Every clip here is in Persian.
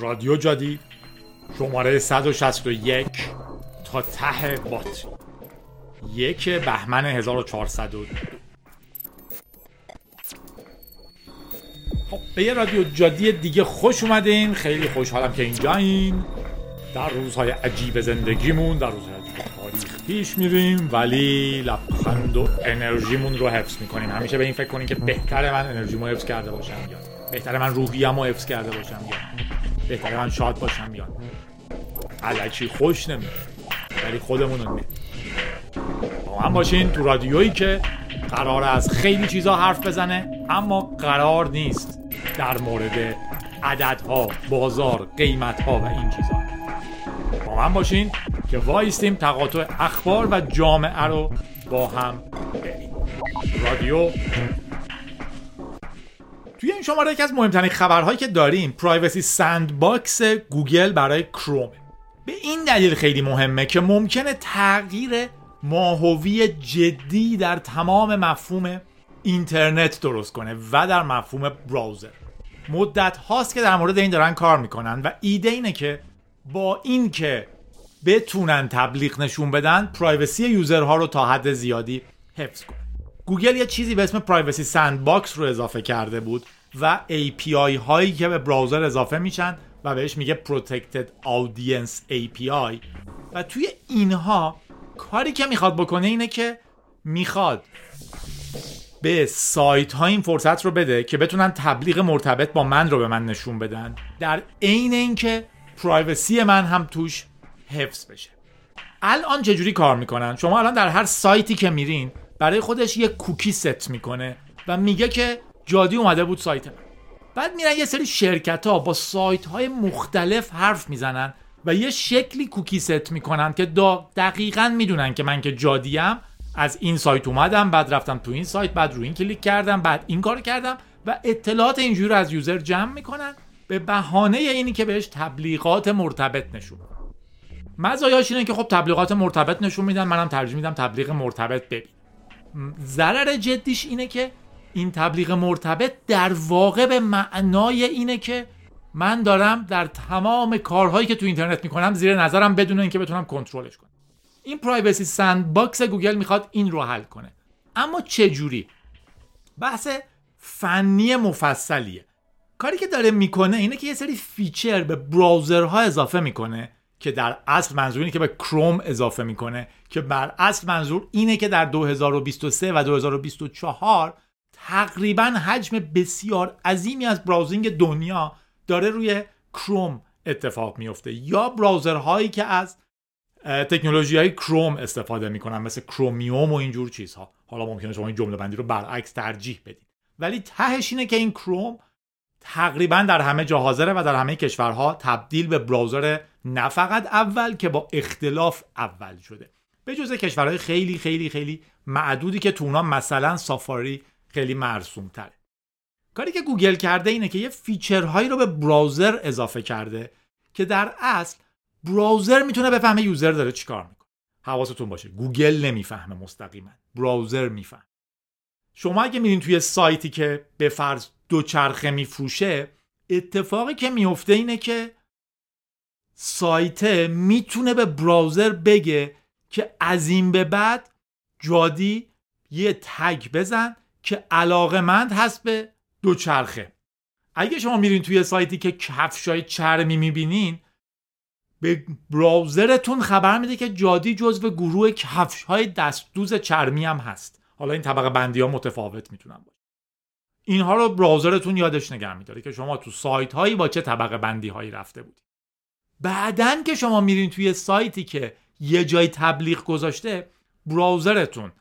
رادیو جدید شماره 161 تا ته باتری یک بهمن 1400 خب به یه رادیو جادی دیگه خوش اومدین. خیلی خوشحالم که اینجایین. در روزهای عجیب زندگیمون در روزهای عجیب تاریخ پیش میریم ولی لبخند و انرژیمون رو حفظ می‌کنیم. همیشه به این فکر کنیم که بهتر من انرژیمو حفظ کرده باشم یا بهتر من روحیمو حفظ کرده باشم یا بهتر من شاد باشم یا علکی خوش نمیاد ولی خودمون رو با من باشین تو رادیویی که قرار از خیلی چیزا حرف بزنه اما قرار نیست در مورد عددها بازار قیمتها و این چیزا. با من باشین که وایستیم تقاطع اخبار و جامعه رو با هم بریم رادیو توی این شماره یکی از مهمترین خبرهایی که داریم Privacy Sandbox گوگل برای کروم به این دلیل خیلی مهمه که ممکنه تغییر ماهوی جدی در تمام مفهوم اینترنت درست کنه و در مفهوم browser. مدت هاست که در مورد این دارن کار می‌کنن و ایده اینه که با این که بتونن تبلیغ نشون بدن privacy user ها رو تا حد زیادی حفظ کنن. گوگل یه چیزی به اسم Privacy Sandbox رو اضافه کرده بود و API هایی که به browser اضافه میشن و بهش میگه Protected Audience API و توی اینها کاری که می‌خواد بکنه اینه که می‌خواد به سایت ها این فرصت رو بده که بتونن تبلیغ مرتبط با من رو به من نشون بدن. در عین اینکه privacy من هم توش حفظ بشه. الان چجوری کار می‌کنن؟ شما الان در هر سایتی که میرین برای خودش یه کوکی ست می‌کنه و میگه که جادی اومده بود سایت من. بعد میرن یه سری شرکت ها با سایت های مختلف حرف می‌زنن و یه شکلی کوکی ست می‌کنن که دقیقا می‌دونن که من که جادیم از این سایت اومدم بعد رفتم تو این سایت بعد رو این کلیک کردم بعد این کار کردم و اطلاعات اینجوری از user جمع می‌کنن به بهانه اینی که بهش تبلیغات مرتبط نشون مزایاش اینه که خب تبلیغات مرتبط نشون میدن منم ترجیح میدم تبلیغ مرتبط ببینم ضرر جدیش اینه که این تبلیغ مرتبط در واقع به معنای اینه که من دارم در تمام کارهایی که تو اینترنت می‌کنم زیر نظرم بدون اینکه بتونم کنترلش کنم. این Privacy Sandbox گوگل می‌خواد این رو حل کنه. اما چه جوری بحث فنی مفصلیه. کاری که داره می‌کنه اینه که یه سری فیچر به براوزرها اضافه می‌کنه. که در اصل منظور اینه که به کروم اضافه می‌کنه که بر اصل منظور اینه که در 2023 و 2024 تقریبا حجم بسیار عظیمی از براوزینگ دنیا داره روی کروم اتفاق میفته یا براوزرهایی که از تکنولوژی های کروم استفاده می‌کنن مثل کرومیوم و اینجور چیزها. حالا ممکنه شما این جمله بندی رو برعکس ترجیح بدید. ولی تهش اینه که این کروم تقریبا در همه جا حاضره و در همه کشورها تبدیل به browser نه فقط اول که با اختلاف اول شده. به جز کشورهای خیلی خیلی خیلی معدودی که تو اونا مثلا سافاری خیلی مرسوم تره کاری که گوگل کرده اینه که یه feature هایی رو به browser اضافه کرده که در اصل براوزر می‌تونه بفهمه یوزر داره چیکار می‌کنه. حواستون باشه گوگل نمی‌فهمه مستقیما براوزر می‌فهمه. شما اگه میرین توی سایتی که به فرض دوچرخه میفروشه اتفاقی که میفته اینه که سایت می‌تونه به براوزر بگه که از این به بعد جادی یه تگ بزن که علاقه مند هست به دوچرخه. اگه شما میرین توی سایتی که کفشای چرمی می‌بینین به براوزرتون خبر میده که جادی جزو گروه کفش های دستدوز چرمی هم هست. حالا این طبقه بندی ها متفاوت می‌تونن باشه. اینها رو براوزرتون یادش نگه میداره که شما تو سایت هایی با چه طبقه بندی هایی رفته بودید. بعدن که شما میرین توی سایتی که یه جای تبلیغ گذاشته براوزرتون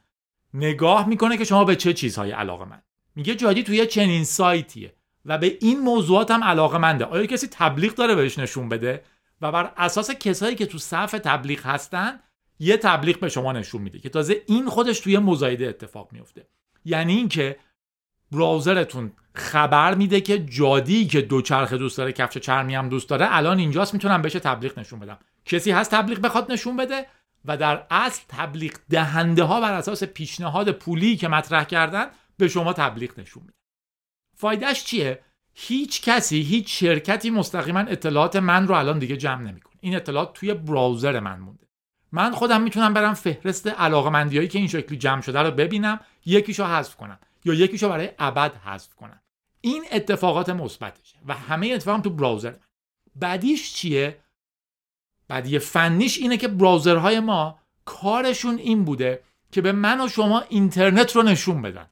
نگاه می‌کنه که شما به چه چیزهای علاقه من. میگه جادی توی چنین سایتیه و به این موضوعات هم علاقه منده. آیا کسی تبلیغ داره بهش نشون بده؟ و بر اساس کسایی که تو صف تبلیغ هستن یه تبلیغ به شما نشون میده که تازه این خودش توی مزایده اتفاق میفته یعنی اینکه براوزرتون خبر میده که جادی که دوچرخه دوست داره کفش چرمی هم دوست داره الان اینجاست می‌تونم بهش تبلیغ نشون بدم. کسی هست تبلیغ بخواد نشون بده و در اصل تبلیغ دهنده ها بر اساس پیشنهاد پولی که مطرح کردن به شما تبلیغ نشون میده. فایدهش چیه؟ هیچ کسی هیچ شرکتی مستقیما اطلاعات من رو الان دیگه جمع نمی‌کنه. این اطلاعات توی براوزر من مونده. من خودم می‌تونم برم فهرست علاقمندیایی که این شکلی جمع شده رو ببینم یکیشو حذف کنم. یا یکیشو برای ابد حذف کنم. این اتفاقات مثبتشه و همه اتفاقم تو براوزر من. بعدیش چیه؟ بعدی فنیش اینه که براوزرهای ما کارشون این بوده که به من و شما اینترنت رو نشون بدن.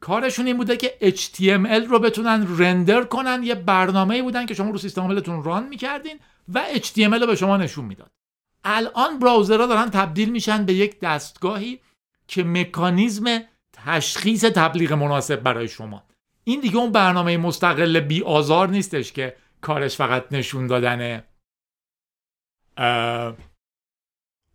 کارشون این بوده که HTML رو بتونن رندر کنن. یه برنامه بودن که شما رو سیستم عاملتون ران می‌کردین و HTML رو به شما نشون می‌داد. الان براوزرها دارن تبدیل میشن به یک دستگاهی که مکانیزم تشخیص تبلیغ مناسب برای شما. این دیگه اون برنامه مستقل بی آزار نیستش که کارش فقط نشون دادن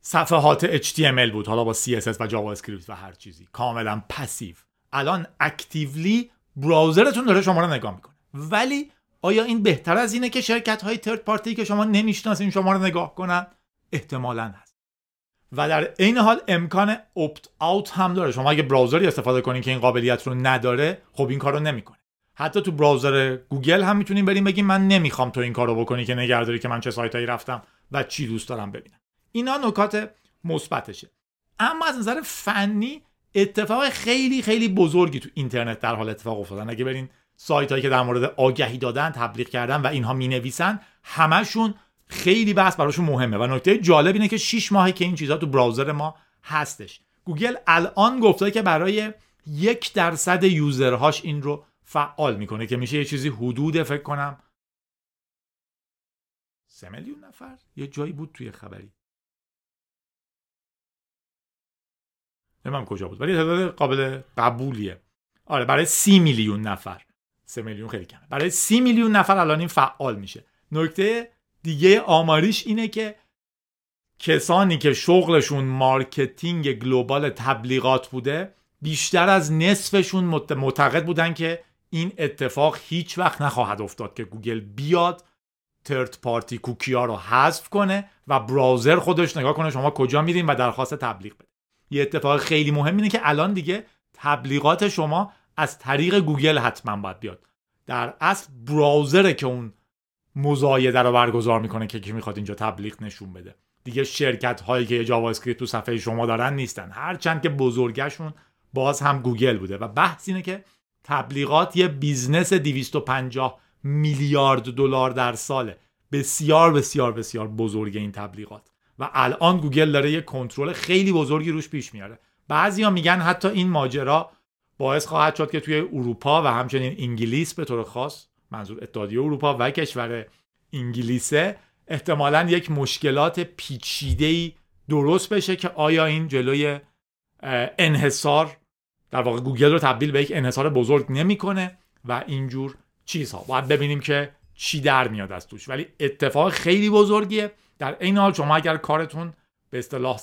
صفحات HTML بود. حالا با CSS و جاوا اسکریپت و هر چیزی. کاملا passive. الان actively browser تون داره شما رو نگاه می‌کنه. ولی آیا این بهتر از اینه که شرکت های third party که شما نمی‌شناسین شما رو نگاه کنن؟ احتمالا هست. و در عین حال امکان opt out هم داره. شما اگه browser ی استفاده کنین که این قابلیت رو نداره خب این کارو نمی‌کنه. حتی تو browser گوگل هم می‌تونیم بریم بگیم من نمی‌خوام تو این کارو بکنی که نگهداری که من چه سایتایی رفتم و چی دوست دارم ببینم. اینا نکات مثبتشه. اما از نظر فنی اتفاق خیلی خیلی بزرگی تو اینترنت در حال اتفاق افتادنه. اگه برین سایت هایی که در مورد آگهی دادن تبلیغ کردن و اینها می نویسن همشون خیلی بحث براشون مهمه. و نکته جالب اینه که 6 ماهه که این چیزها تو browser ما هستش. گوگل الان گفته که برای یک درصد user هاش این رو فعال می‌کنه که میشه یه چیزی حدود فکر کنم سه میلیون نفر یه جایی بود توی خبری. نمی‌دونم کجا بود ولی تعداد قابل قبولیه. آره برای سی میلیون نفر. سه میلیون خیلی کمه. برای سی میلیون نفر الان این فعال میشه. نکته دیگه آماریش اینه که کسانی که شغلشون marketing global تبلیغات بوده بیشتر از نصفشون معتقد بودن که این اتفاق هیچ وقت نخواهد افتاد که گوگل بیاد third party کوکی ها رو حذف کنه و browser خودش نگاه کنه شما کجا میرین و درخواست تبلیغ بده. یه اتفاق خیلی مهم اینه که الان دیگه تبلیغات شما از طریق گوگل حتما باید بیاد. در اصل browser ه که اون مزایده رو برگزار می‌کنه که کی می‌خواد اینجا تبلیغ نشون بده. دیگه شرکت هایی که جاوا اسکریپت تو صفحه شما دارن نیستن. هرچند که بزرگشون باز هم گوگل بوده و بحث اینه که تبلیغات یه business 250 میلیارد دلار در ساله. بسیار بسیار بسیار بزرگ این تبلیغات. و الان گوگل داره یه کنترل خیلی بزرگی روش پیش میاره. بعضیا میگن حتی این ماجرا باعث خواهد شد که توی اروپا و همچنین انگلیس به طور خاص منظور اتحادیه اروپا و کشور انگلیسه احتمالا یک مشکلات پیچیده درست بشه که آیا این جلوی انحصار در واقع گوگل رو تبدیل به یک انحصار بزرگ نمی‌کنه و اینجور چیزها. باید ببینیم که چی در میاد از توش. ولی اتفاق خیلی بزرگیه. در این حال شما اگر کارتون به اصطلاح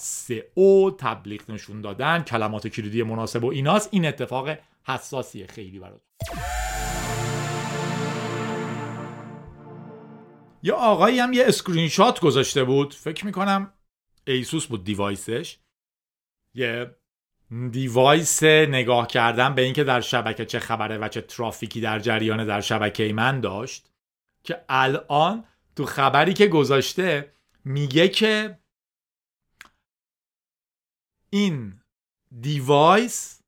او تبلیغ نشون دادن کلمات کلیدی مناسب و ایناست این اتفاق حساسیه خیلی براتون. یه آقایی هم یه اسکرین شات گذاشته بود. فکر می‌کنم ایسوس بود device ش. یه device نگاه کردن به اینکه در شبکه چه خبره و چه ترافیکی در جریان در شبکه من داشت که الان تو خبری که گذاشته میگه که این device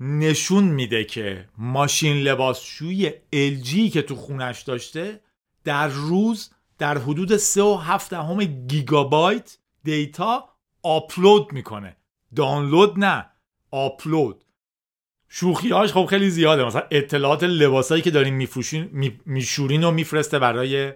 نشون میده که ماشین لباسشویی LG که تو خونش داشته در روز در حدود 3.7 همه گیگابایت data آپلود می‌کنه. دانلود نه آپلود. شوخیاش خب خیلی زیاده. مثلا اطلاعات لباسایی که دارین میفروشین میشورین و میفرسته برای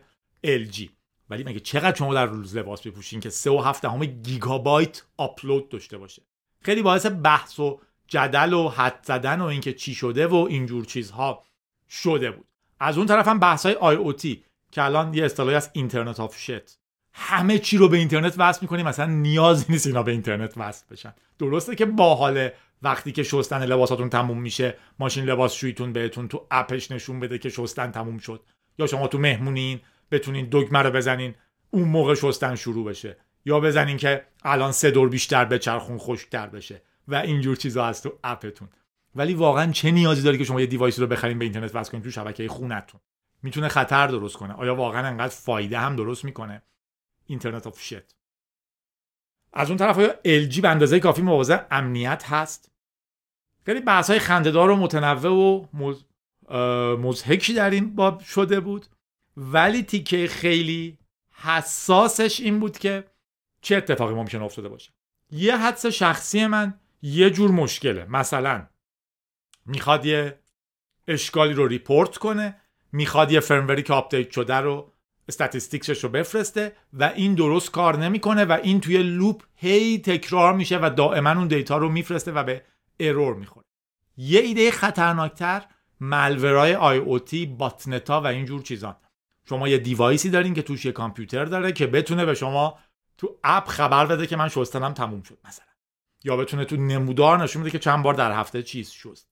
LG ولی مگه چقدر شما در روز لباس بپوشین که 3 و 7 همه گیگابایت آپلود داشته باشه؟ خیلی باعث بحث و جدل و حدس زدن و اینکه چی شده و اینجور چیزها شده بود. از اون طرف هم بحث های IoT. که الان یه اصطلاحی از Internet of Shit همه چی رو به اینترنت وصل می‌کنیم مثلا نیازی نیست اینا به اینترنت وصل بشن. درسته که با حال وقتی که شستن لباساتون تموم میشه ماشین لباس شویتون بهتون تو app ش نشون بده که شستن تموم شد. یا شما تو مهمونین بتونین دگمه رو بزنین اون موقع شستن شروع بشه. یا بزنین که الان سه دور بیشتر بچرخون خشکتر بشه. و اینجور چیزا هست تو app تون. ولی واقعا چه نیازی داری که شما یه device ی رو بخرین به اینترنت وصل کنین تو شبکه خونتون؟ می‌تونه خطر درست کنه. آیا واقعا انقدر فایده هم درست می‌کنه؟ Internet of Shit از اون طرف آیا LG به اندازه کافی مواظب امنیت هست؟ خیلی بحث های خندهدار و متنوع و مض... مضحکی در این باب شده بود. ولی تیکه خیلی حساسش این بود که چه اتفاقی ممکن افتاده باشه. یه حدس شخصی من یه جور مشکله. مثلا می‌خواد یه اشکالی رو report کنه. می‌خواد یه firmware ی که update شده رو statistics ش رو بفرسته و این درست کار نمی‌کنه و این توی loop هی تکرار میشه و دائما اون data رو میفرسته و به error می‌خوره. یه ایده خطرناکتر malware های IoT botnet ا و اینجور چیزان. شما یه device ی دارین که توش یه کامپیوتر داره که بتونه به شما تو app خبر بده که من شستنم تموم شد مثلا. یا بتونه تو نمودار نشون بده که چند بار در هفته چیز شست.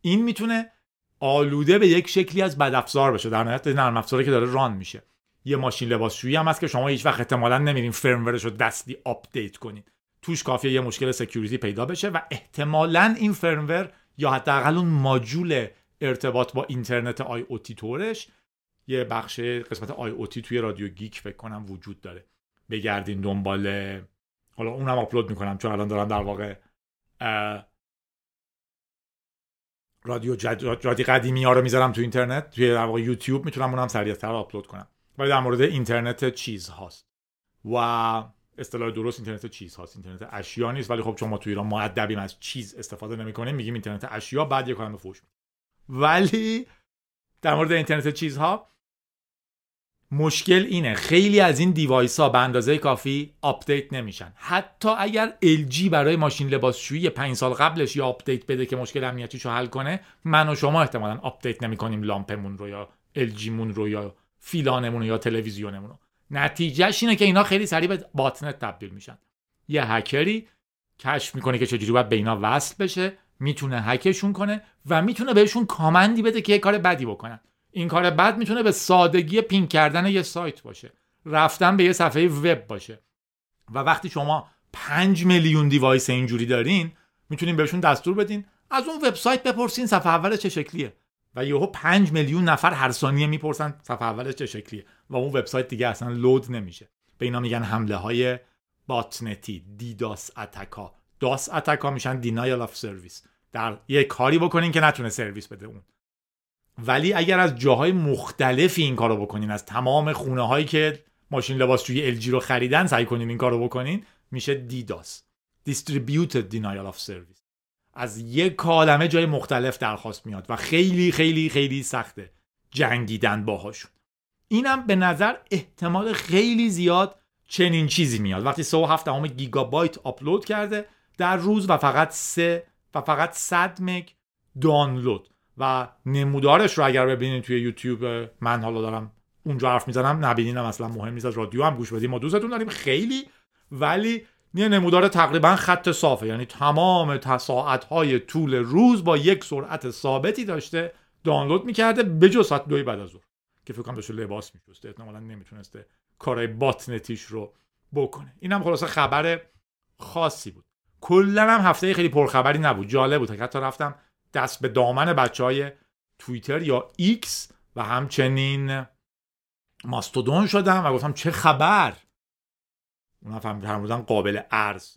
این می‌تونه آلوده به یک شکلی از بدافزار بشه. در نهایت نرم افزاری که داره run میشه. یه ماشین لباسشویی هم هست که شما هیچ وقت احتمالا نمیرین firmware ش رو دستی update کنین. توش کافیه یه مشکل security پیدا بشه و احتمالا این firmware یا حداقل اون ماجول ارتباط با اینترنت IoT تورش یه بخش قسمت IoT توی رادیو گیک فکر کنم وجود داره. بگردین دنبال حالا اونم آپلود می‌کنم چون الان دارم در واقع رادیو جد... رادیو قدیمی ها رو می‌ذارم تو اینترنت. توی در واقع یوتیوب می‌تونم اونم سریعتر آپلود کنم. ولی در مورد اینترنت چیز هاست. و اصطلاح درست اینترنت چیز هاست. اینترنت اشیا نیست. ولی خب چون ما تو ایران مودبیم از چیز استفاده نمی‌کنیم. میگیم اینترنت اشیا بعد یه کلمه فوش ولی در مورد اینترنت چیزها مشکل اینه. خیلی از این device ها به اندازه کافی update نمیشن. حتی اگر LG برای ماشین لباسشویی پنج سال قبلش یا update بده که مشکل امنیتیش رو حل کنه من و شما احتمالا update نمی‌کنیم لامپمون رو یا LG مون رو یا فلانمون رو یا تلویزیونمون رو. نتیجهش اینه که اینا خیلی سریع به botnet تبدیل میشن. یه هکری کشف می‌کنه که چجوری باید به اینا وصل بشه می‌تونه هکشون کنه و می‌تونه بهشون کامندی بده که یه کار بدی بکنن. این کار بد می‌تونه به سادگی پین کردن یه سایت باشه. رفتن به یه صفحه وب باشه. و وقتی شما 5 میلیون دیوایس اینجوری دارین می‌تونین بهشون دستور بدین از اون وبسایت بپرسین صفحه اول چه شکلیه. و یهو 5 میلیون نفر هر ثانیه می‌پرسن صفحه اولش چه شکلیه. و اون وبسایت دیگه اصلا لود نمیشه. به اینا میگن حمله های باتنتی دیداس اتکا. داس اتکا میشن دینایل اف سرویس در یه کاری بکنین که نتونه سرویس بده اون. ولی اگر از جاهای مختلفی این کارو بکنین از تمام خونه هایی که ماشین لباس توی LG رو خریدن سعی کنین این کارو بکنین میشه دیداس. Distributed Denial of Service. از یک کالمه جای مختلف درخواست میاد و خیلی خیلی خیلی سخته جنگیدن باهاشون. اینم به نظر احتمال خیلی زیاد چنین چیزی میاد. وقتی 3.7 گیگابایت آپلود کرده در روز و فقط 3 و فقط 100 مگ دانلود. و نمودارش رو اگر ببینید توی یوتیوب من حالا دارم اونجا حرف می‌زنم نبینینم اصلا مهم نیست از رادیو هم گوش بدیم ما دوستتون داریم خیلی ولی یه نمودار تقریبا خط صافه. یعنی تمام ساعت های طول روز با یک سرعت ثابتی داشته دانلود می‌کرده به جز ساعت دوی بعد از ظهر که فکر کنم داشته لباس میشسته. احتمالا نمی‌تونسته کارهای botnet یش رو بکنه. اینم خلاصه خبر خاصی بود. کلا هم هفته خیلی پرخبری نبود. جالب بود. حتی رفتم دست به دامن بچه های توییتر یا X و همچنین Mastodon شدم و گفتم چه خبر؟ اونا فهمیدن قابل عرض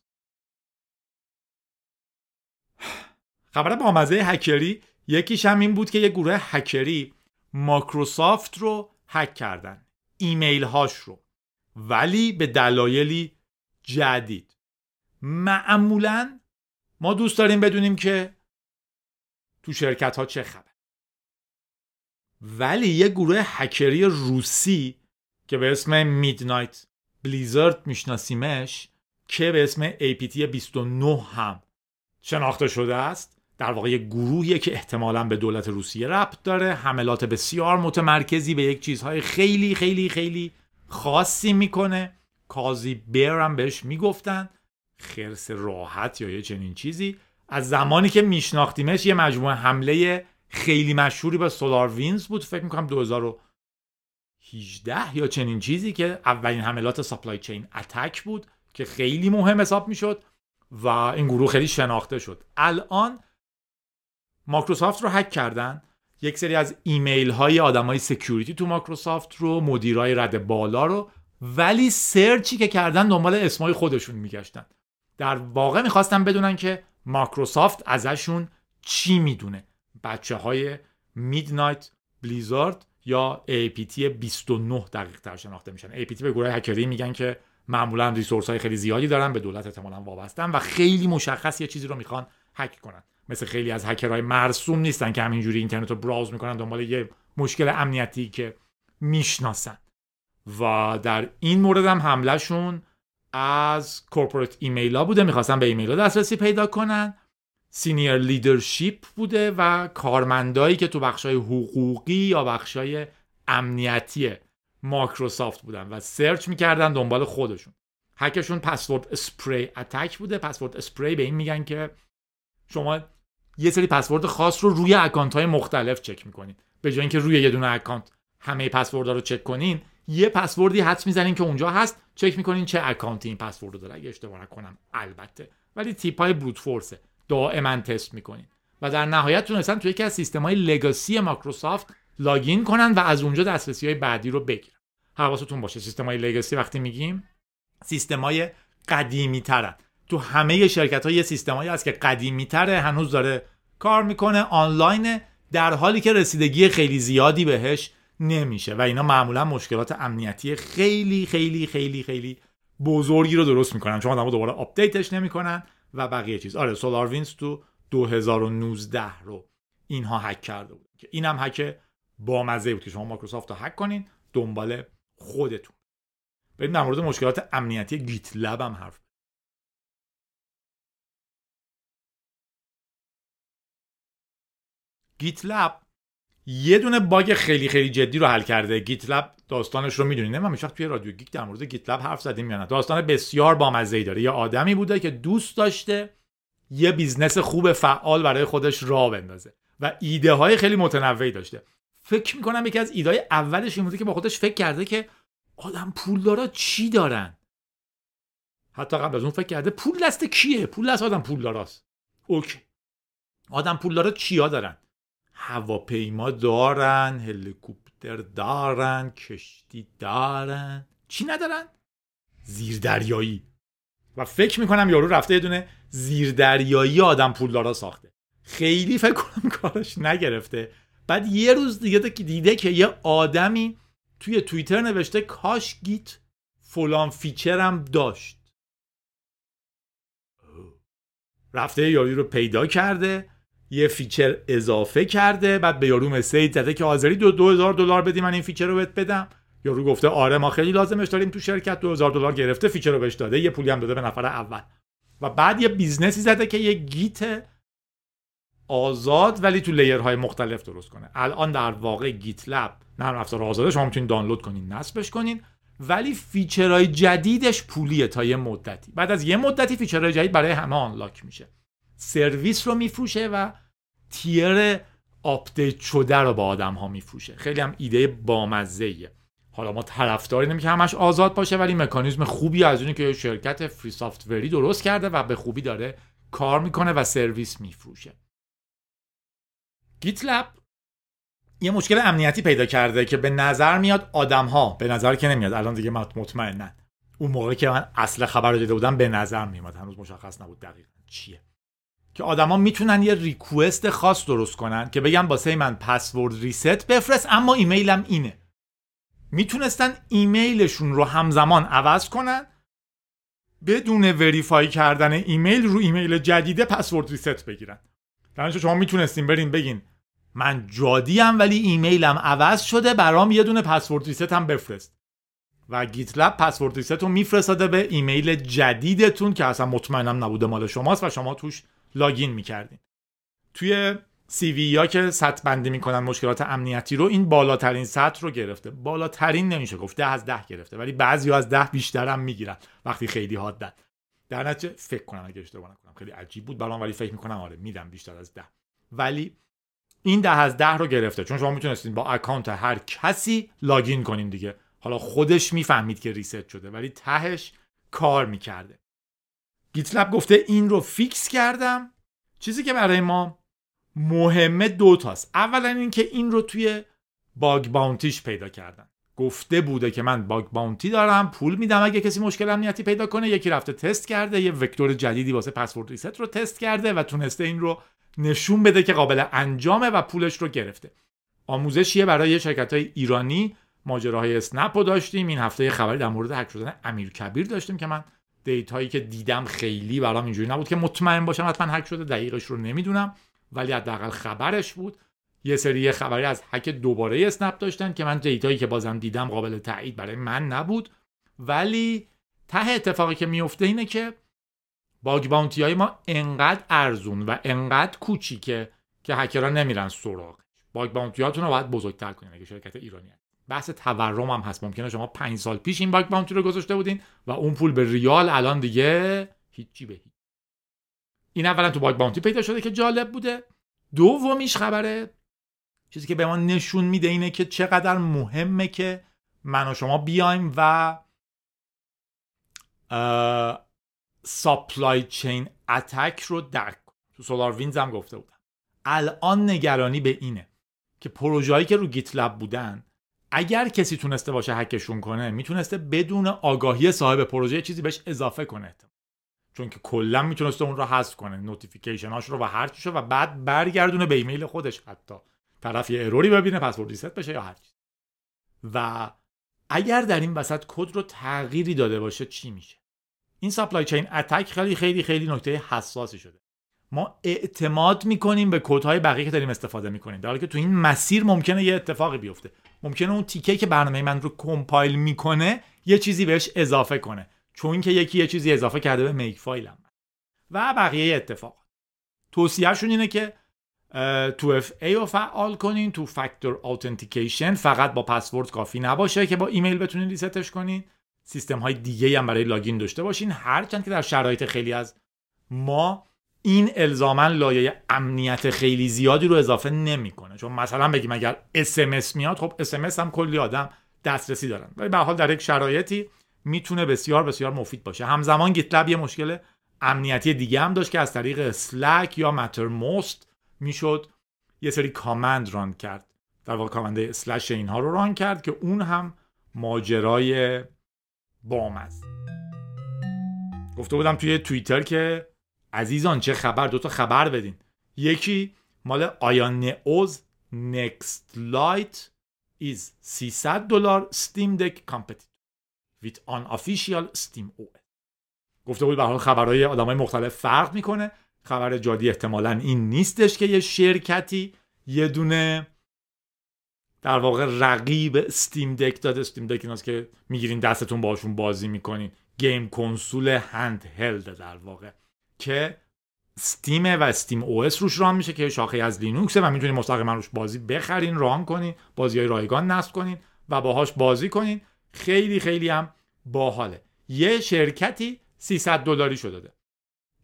خبر با مزه هکری یکیش هم این بود که یه گروه هکری ماکروسافت رو هک کردن ایمیل هاش رو ولی به دلایلی جدید. معمولا ما دوست داریم بدونیم که تو شرکت ها چه خبر؟ ولی یه گروه هکری روسی که به اسم میدنایت بلیزرد میشناسیمش که به اسم APT 29 هم شناخته شده است در واقع یه گروهیه که احتمالا به دولت روسیه ربط داره حملات بسیار متمرکزی به یک چیزهای خیلی خیلی خیلی خاصی می‌کنه. کازی بیر هم بهش می‌گفتن. خرس راحت یا یه چنین چیزی. از زمانی که میشناختیمش یه مجموعه حمله خیلی مشهوری به سولار وینز بود فکر می‌کنم 2018 یا چنین چیزی که اولین حملات سپلای چین اتک بود که خیلی مهم حساب می‌شد و این گروه خیلی شناخته شد. الان مایکروسافت رو هک کردن. یک سری از ایمیل های آدمای security تو مایکروسافت رو مدیرای رده بالا رو ولی search ی که کردن دنبال اسمای خودشون میگشتن. در واقع می‌خواستن بدونن که مایکروسافت ازشون چی می‌دونه؟ بچه های Midnight Blizzard یا APT 29 دقیق تر شناخته میشن. APT به گروه هکری میگن که معمولا resource های خیلی زیادی دارن به دولت احتمالا وابستن و خیلی مشخص یه چیزی رو می‌خوان هک کنن. مثل خیلی از هکرهای مرسوم نیستن که همینجوری اینترنت رو browse می‌کنن دنبال یه مشکل امنیتی که می‌شناسن. و در این مورد هم حملهشون از corporate email ها بوده. می‌خواستن به ایمیل ها دسترسی پیدا کنن. senior leadership بوده و کارمندایی که تو بخشای حقوقی یا بخشای امنیتی مایکروسافت بودن و search می‌کردن دنبال خودشون. هکشون password spray attack بوده. password spray به این میگن که شما یه سری پسورد خاص رو روی account های مختلف چک می‌کنین. به جای اینکه روی یه دونه account همه پسورد رو چک کنین یه پسوردی حدس می‌زنین که اونجا هست. چک می‌کنین چه account ی این پسورد رو داره. اگه اشتباه نکنم البته. ولی تیپ های brute force ه دائما تست می‌کنین. و در نهایت تونستن توی یکی از سیستم های legacy Microsoft login کنن و از اونجا دسترسی های بعدی رو بگیرن. حواستون باشه سیستم های legacy وقتی میگیم سیستم های قدیمی ترن تو همه شرکت های یه سیستمایی هست که قدیمی تره هنوز داره کار می‌کنه آنلاین در حالی که رسیدگی خیلی زیادی بهش نمیشه. و اینا معمولا مشکلات امنیتی خیلی خیلی خیلی خیلی بزرگی رو درست می‌کنن. چون آدم‌ها دوباره update ش نمی‌کنن و بقیه چیز. آره SolarWinds تو 2019 رو اینها هک کرده بود. که اینم هک با مزه بود که شما مایکروسافت رو هک کنین دنبال خودتون. بریم در مورد مشکلات امنیتی GitLab هم حرف GitLab یه دونه bug خیلی خیلی جدی رو حل کرده. Git Lab داستانش رو می‌دونید من میشه توی رادیو گیک در مورد GitLab حرف زدیم یا نه. داستان بسیار بامزه داره. یه آدمی بوده که دوست داشته یه business خوب فعال برای خودش راه بندازه و ایده های خیلی متنوعی داشته. فکر می‌کنم یکی از ایده اولش این بوده که با خودش فکر کرده که آدم پولدارا چی دارن؟ حتی قبل از اون فکر کرده پول دست کیه؟ پول دست آدم پولداراست اوکی. آدم پولدارا چیا دارن؟ هواپیما دارن هلیکوپتر دارن کشتی دارن. چی ندارن؟ زیردریایی. و فکر می‌کنم یارو رفته یه دونه زیردریایی آدم پولدارا ساخته. خیلی فکر کنم کارش نگرفته. بعد یه روز دیگه دیده که یه آدمی توی توییتر نوشته کاش Git فلان feature م داشت. رفته یاری رو پیدا کرده. یه feature اضافه کرده بعد به یارو message زده که حاضری دو, دو هزار دلار بدی من این feature رو بهت بدم. یارو گفته آره ما خیلی لازمش داریم تو شرکت 2000 دلار گرفته feature رو بهش داده. یه پولی هم داده به نفر اول. و بعد یه business ی زده که یه Git آزاد ولی تو layer های مختلف درست کنه. الان در واقع GitLab نرم افزار آزاده شما می‌تونید دانلود کنین نصبش کنین. ولی feature های جدیدش پولیه تا یه مدتی. بعد از یه مدتی feature های جدید برای همه unlock میشه. سرویس رو میفروشه و tier update شده رو با آدم ها میفروشه. خیلی هم ایده بامزه حالا ما طرفداری نمی که همش آزاد باشه ولی مکانیزم خوبی از اونی که شرکت free software ی درست کرده و به خوبی داره کار می‌کنه و سرویس میفروشه. GitLab یه مشکل امنیتی پیدا کرده که به نظر میاد آدم ها به نظر که نمیاد الان دیگه مطمئنن. اون موقع که من اصل خبر رو دیده بودم به نظر میاد هنوز مشخص نبود دقیقا چیه. که آدما می‌تونن یه request خاص درست کنن که بگن واسه من password reset بفرست اما ایمیلم اینه. می‌تونستن ایمیلشون رو همزمان عوض کنن بدون verify کردن ایمیل رو ایمیل جدید password reset بگیرن. در شما می‌تونستین برین بگین من جادیم ولی ایمیلم عوض شده برام یه دونه password reset هم بفرست. و GitLab password reset رو میفرستاده به ایمیل جدیدتون که اصلا مطمئنم نبوده مال شماست و شما توش login می‌کردین. توی CVE ها که سطح بندی می‌کنن مشکلات امنیتی رو این بالاترین سطح رو گرفته. بالاترین نمیشه گفت ده از ده گرفته. ولی بعضی از ده بیشتر هم می‌گیرن. وقتی خیلی حادن در نتیجه فکر کنم اگه اشتباه نکنم خیلی عجیب بود. برام ولی فکر می‌کنم آره میدم بیشتر از ده. ولی این ده از ده رو گرفته. چون شما می‌تونستین با account هر کسی login کنین دیگه. حالا خودش می‌فهمید که reset شده ولی تهش کار می‌کرده. GitLab گفته این رو fix کردم. چیزی که برای ما مهمه دو تاست. اولا اینکه این رو توی bug bounty ش پیدا کردن گفته بوده که من bug bounty دارم پول میدم اگه کسی مشکل امنیتی پیدا کنه. یکی رفته تست کرده یه vector جدیدی واسه password reset رو تست کرده و تونسته این رو نشون بده که قابل انجامه و پولش رو گرفته. آموزشیه برای شرکت های ایرانی. ماجراهای اسنپ رو داشتیم. این هفته خبری در مورد هک شدن امیر کبیر داشتیم که من data یی که دیدم خیلی برام اینجوری نبود که مطمئن باشم حتما هک شده دقیقش رو نمی‌دونم ولی حداقل خبرش بود. یه سری خبری از هک دوباره اسنپ داشتن که من data یی که بازم دیدم قابل تایید برای من نبود. ولی ته اتفاقی که میفته اینه که bug bounty های ما انقدر ارزون و انقدر کوچیکه که هکرها نمیرن سراغ باگ باونتی هاتون رو باید بزرگتر کنین اگه شرکت ایرانی هست. بحث تورم هم هست. ممکنه شما پنج سال پیش این باگ باونتی رو گذاشته بودین و اون پول به ریال الان دیگه هیچی به هیچ این اولا تو باگ باونتی پیدا شده که جالب بوده. دومیش خبره چیزی که به ما نشون میده اینه که چقدر مهمه که من و شما بیایم و supply chain attack رو درک تو SolarWinds هم گفته بودم. الان نگرانی به اینه که پروژه‌ای که رو GitLab بودن اگر کسی تونسته باشه هکشون کنه می‌تونسته بدون آگاهی صاحب پروژه چیزی بهش اضافه کنه. چون که کلا می‌تونسته اون رو حذف کنه notification اش رو و هر چیشو و بعد برگردونه به ایمیل خودش حتی. طرف یه error ی ببینه password reset بشه یا هر چیز و اگر در این وسط کد رو تغییری داده باشه چی میشه؟ این supply chain attack خیلی خیلی خیلی نکته حساسی شده. ما اعتماد می‌کنیم به کدهای بقیه که داریم استفاده می‌کنیم. در حالی که تو این مسیر ممکنه یه اتفاقی بیفته. ممکنه اون تیکه که برنامه من رو compile می‌کنه یه چیزی بهش اضافه کنه چون که یکی یه چیزی اضافه کرده به makefile م. و بقیه اتفاق توصیهشون اینه که 2FA رو فعال کنین two factor authentication فقط با پسورد کافی نباشه که با ایمیل بتونین reset ش کنین. سیستم های دیگه هم برای login داشته باشین. هرچند که در شرایط خیلی از ما این الزاما لایه امنیت خیلی زیادی رو اضافه نمی‌کنه. چون مثلا بگیم اگر اس میاد خب اس هم کلی آدم دسترسی دارن. ولی به حال در یک شرایطی می‌تونه بسیار بسیار مفید باشه. همزمان GitLab یه مشکل امنیتی دیگه هم داشت که از طریق Slack یا Mattermost می‌شد یه سری command run کرد. در واقع کامند اسلش اینها رو ران کرد که اون هم ماجرای بام است. گفته بودم توی توییتر که عزیزان چه خبر؟ دوتا خبر بدین. یکی مال آیان اوز نکست لایت ایز 300 دلار ستیم دک کامپتیتور ویت آن آفیشیال ستیم او گفته بود به حال خبرهای آدمای مختلف فرق می‌کنه. خبر جادی احتمالا این نیستش که یه شرکتی یه دونه در واقع رقیب Steam Deck داده. Steam Deck ایناست که می‌گیرین دستتون باشون بازی می‌کنین. game console handheld در واقع. که Steam و SteamOS روش run میشه که شاخه از لینوکسه و می‌تونید مستقیما روش بازی بخرین run کنین بازی های رایگان نصب کنین و باهاش بازی کنین. خیلی خیلی هم باحاله. یه شرکتی 300 دلاری شده داده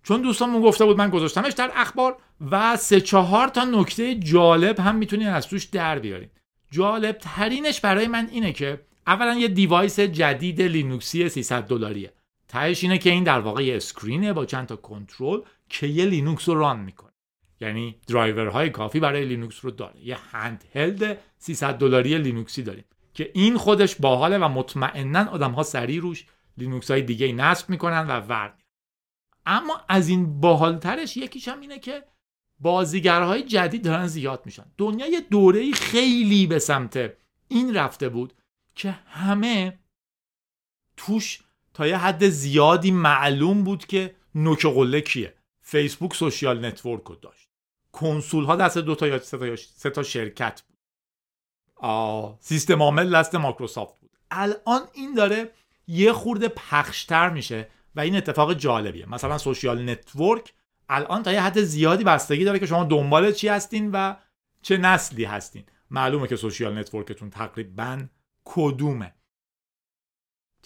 چون دوستانمون گفته بود من گذاشتمش در اخبار و سه چهار تا نکته جالب هم می‌تونین از توش در بیارین. جالب ترینش برای من اینه که اولا یه device جدید لینوکسی 300 دلاریه. تهش اینه که این در واقع یه screen ه با چند تا کنترل که یه لینوکس رو run می‌کنه. یعنی درایورهای کافی برای لینوکس رو داره. یه handheld 300 دلاری لینوکسی داریم که این خودش باحاله و مطمئنا آدم ها سریع روش لینوکس های دیگه نصب می‌کنن و ورد اما از این باحالترش یکیش هم اینه که بازیگرهای جدید دارن زیاد میشن. دنیا یه دوره خیلی به سمت این رفته بود که همه توش تا یه حد زیادی معلوم بود که نوک قله کیه. فیسبوک social network رو داشت. کنسول ها دست دو تا یا سه تا, شرکت بود. آه. سیستم عامل دست مایکروسافت بود. الان این داره یه خورده پخشتر میشه و این اتفاق جالبیه. مثلا social network الان تا یه حد زیادی بستگی داره که شما دنبال چی هستین و چه نسلی هستین. معلومه که social network تون تقریبا کدومه.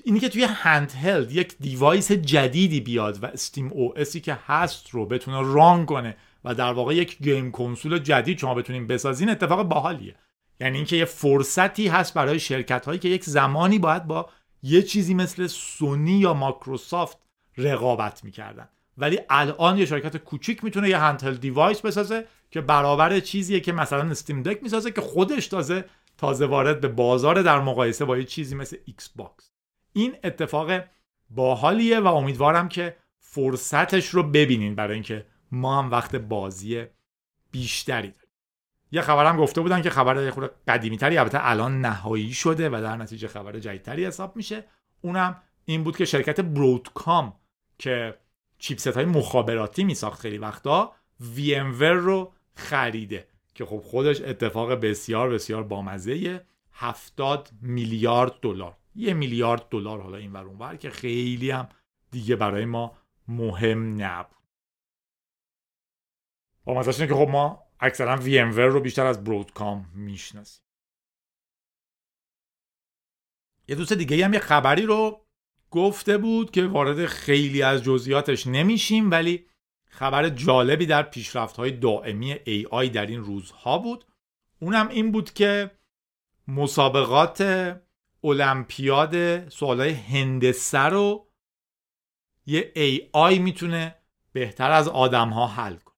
اینی که توی handheld یک device جدیدی بیاد و SteamOS ی که هست رو بتونه run کنه و در واقع یک game console جدید شما بتونین بسازین اتفاق باحالیه. یعنی اینکه یه فرصتی هست برای شرکت هایی که یک زمانی باید با یه چیزی مثل سونی یا مایکروسافت رقابت می‌کردن. ولی الان یه شرکت کوچیک می‌تونه یه handheld device بسازه که برابر چیزیه که مثلا Steam Deck می‌سازه که خودش تازه تازه وارد به بازار در مقایسه با یه چیزی مثل Xbox این اتفاق باحالیه و امیدوارم که فرصتش رو ببینین برای اینکه ما هم وقت بازی بیشتری داریم. یه خبرم گفته بودن که خبر خود قدیمی تری البته الان نهایی شده و در نتیجه خبر جدیدتری حساب میشه. اونم این بود که شرکت برودکام که چیپست های مخابراتی میساخت خیلی وقتا VMware رو خریده که خب خودش اتفاق بسیار بسیار بامزه 70 میلیارد دلار. یه میلیارد دلار حالا این ور اونور که خیلی هم دیگه برای ما مهم نبود. با اینه که خب ما اکثرا VMware رو بیشتر از برودکام می‌شناسیم. یه دوست دیگه هم یه خبری رو گفته بود که وارد خیلی از جزئیاتش نمیشیم ولی خبر جالبی در پیشرفت های دائمی AI در این روزها بود. اونم این بود که مسابقات المپیاد سوالای هندسه رو یه AI می‌تونه بهتر از آدم ها حل کنه.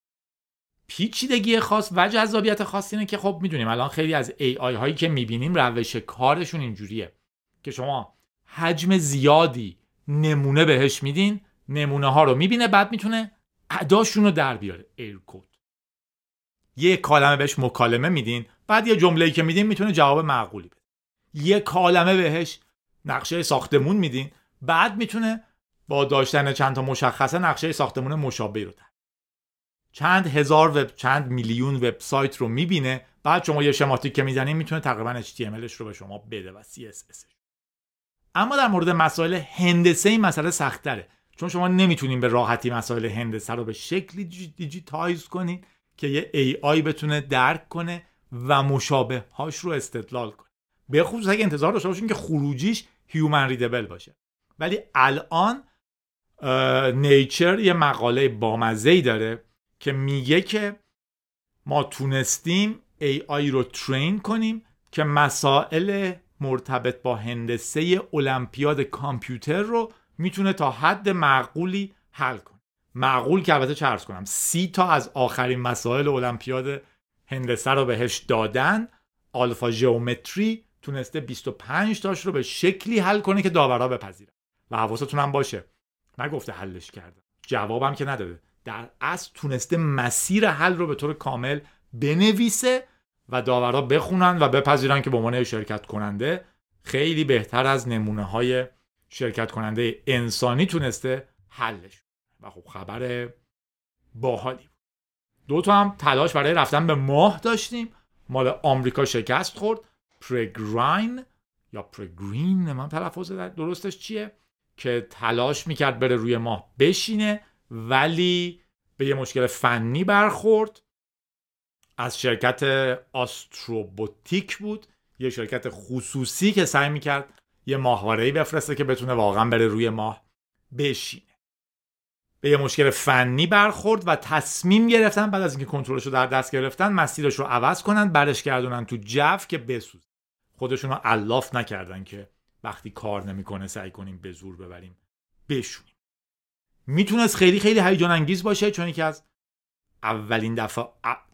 پیچیدگی خاص و جذابیت خاص اینه که خب می‌دونیم الان خیلی از AI هایی که می‌بینیم روش کارشون اینجوریه که شما حجم زیادی نمونه بهش میدین نمونه ها رو می‌بینه بعد می‌تونه اداشون رو در بیاره. ایر کود یه کالمه بهش مکالمه میدین بعد یه جمله‌ای که میدین می‌تونه جواب معقولی بده. یه کالمه بهش نقشه ساختمون میدین. بعد می‌تونه با داشتن چند تا مشخصه نقشه ساختمون مشابه رو در چند هزار وب چند میلیون وبسایت رو می‌بینه. بعد شما یه شماتیک که می‌زنین می‌تونه تقریبا HTMLش رو به شما بده و CSS اما در مورد مسائل هندسه این مسئله سختره چون شما نمی‌تونین به راحتی مسائل هندسه رو به شکلی دیجیتایز کنین که یه AI بتونه درک کنه و مشابه هاش رو استدلال کنه. به خصوص اگه انتظار داشته باشین که خروجیش هیومن ریدبل باشه. ولی الان نیچر یه مقاله بامزه ای داره که میگه که ما تونستیم AI رو ترین کنیم که مسائل مرتبط با هندسه المپیاد کامپیوتر رو می‌تونه تا حد معقولی حل کنه. معقول که البته چه کنم سی تا از آخرین مسائل المپیاد هندسه رو بهش دادن آلفا ژئومتری تونسته 25 تاش رو به شکلی حل کنه که داورا بپذیرن و حواستون هم باشه. نگفته حلش کرده. جوابم که نداده. در اصل تونسته مسیر حل رو به طور کامل بنویسه و داورا بخونن و بپذیرن که به عنوان شرکت کننده خیلی بهتر از نمونه های شرکت کننده انسانی تونسته حلش. و خب خبر باحالی بود. دو تا هم تلاش برای رفتن به ماه داشتیم. مال آمریکا شکست خورد. پرگراین یا پرگرین من تلفظ درستش چیه؟ که تلاش می‌کرد بره روی ماه بشینه ولی به یه مشکل فنی برخورد. از شرکت آستروبوتیک بود. یه شرکت خصوصی که سعی می‌کرد یه ماهواره بفرسته که بتونه واقعا بره روی ماه بشینه. به یه مشکل فنی برخورد و تصمیم گرفتن بعد از اینکه کنترلش رو در دست گرفتن مسیرش رو عوض کنن برش گردونن تو جو که بسوزه. خودشون رو علاف نکردن که وقتی کار نمی‌کنه سعی کنیم به زور ببریم. بشونیم. می‌تونست خیلی خیلی هیجان انگیز باشه چون یکی از اولین دفعه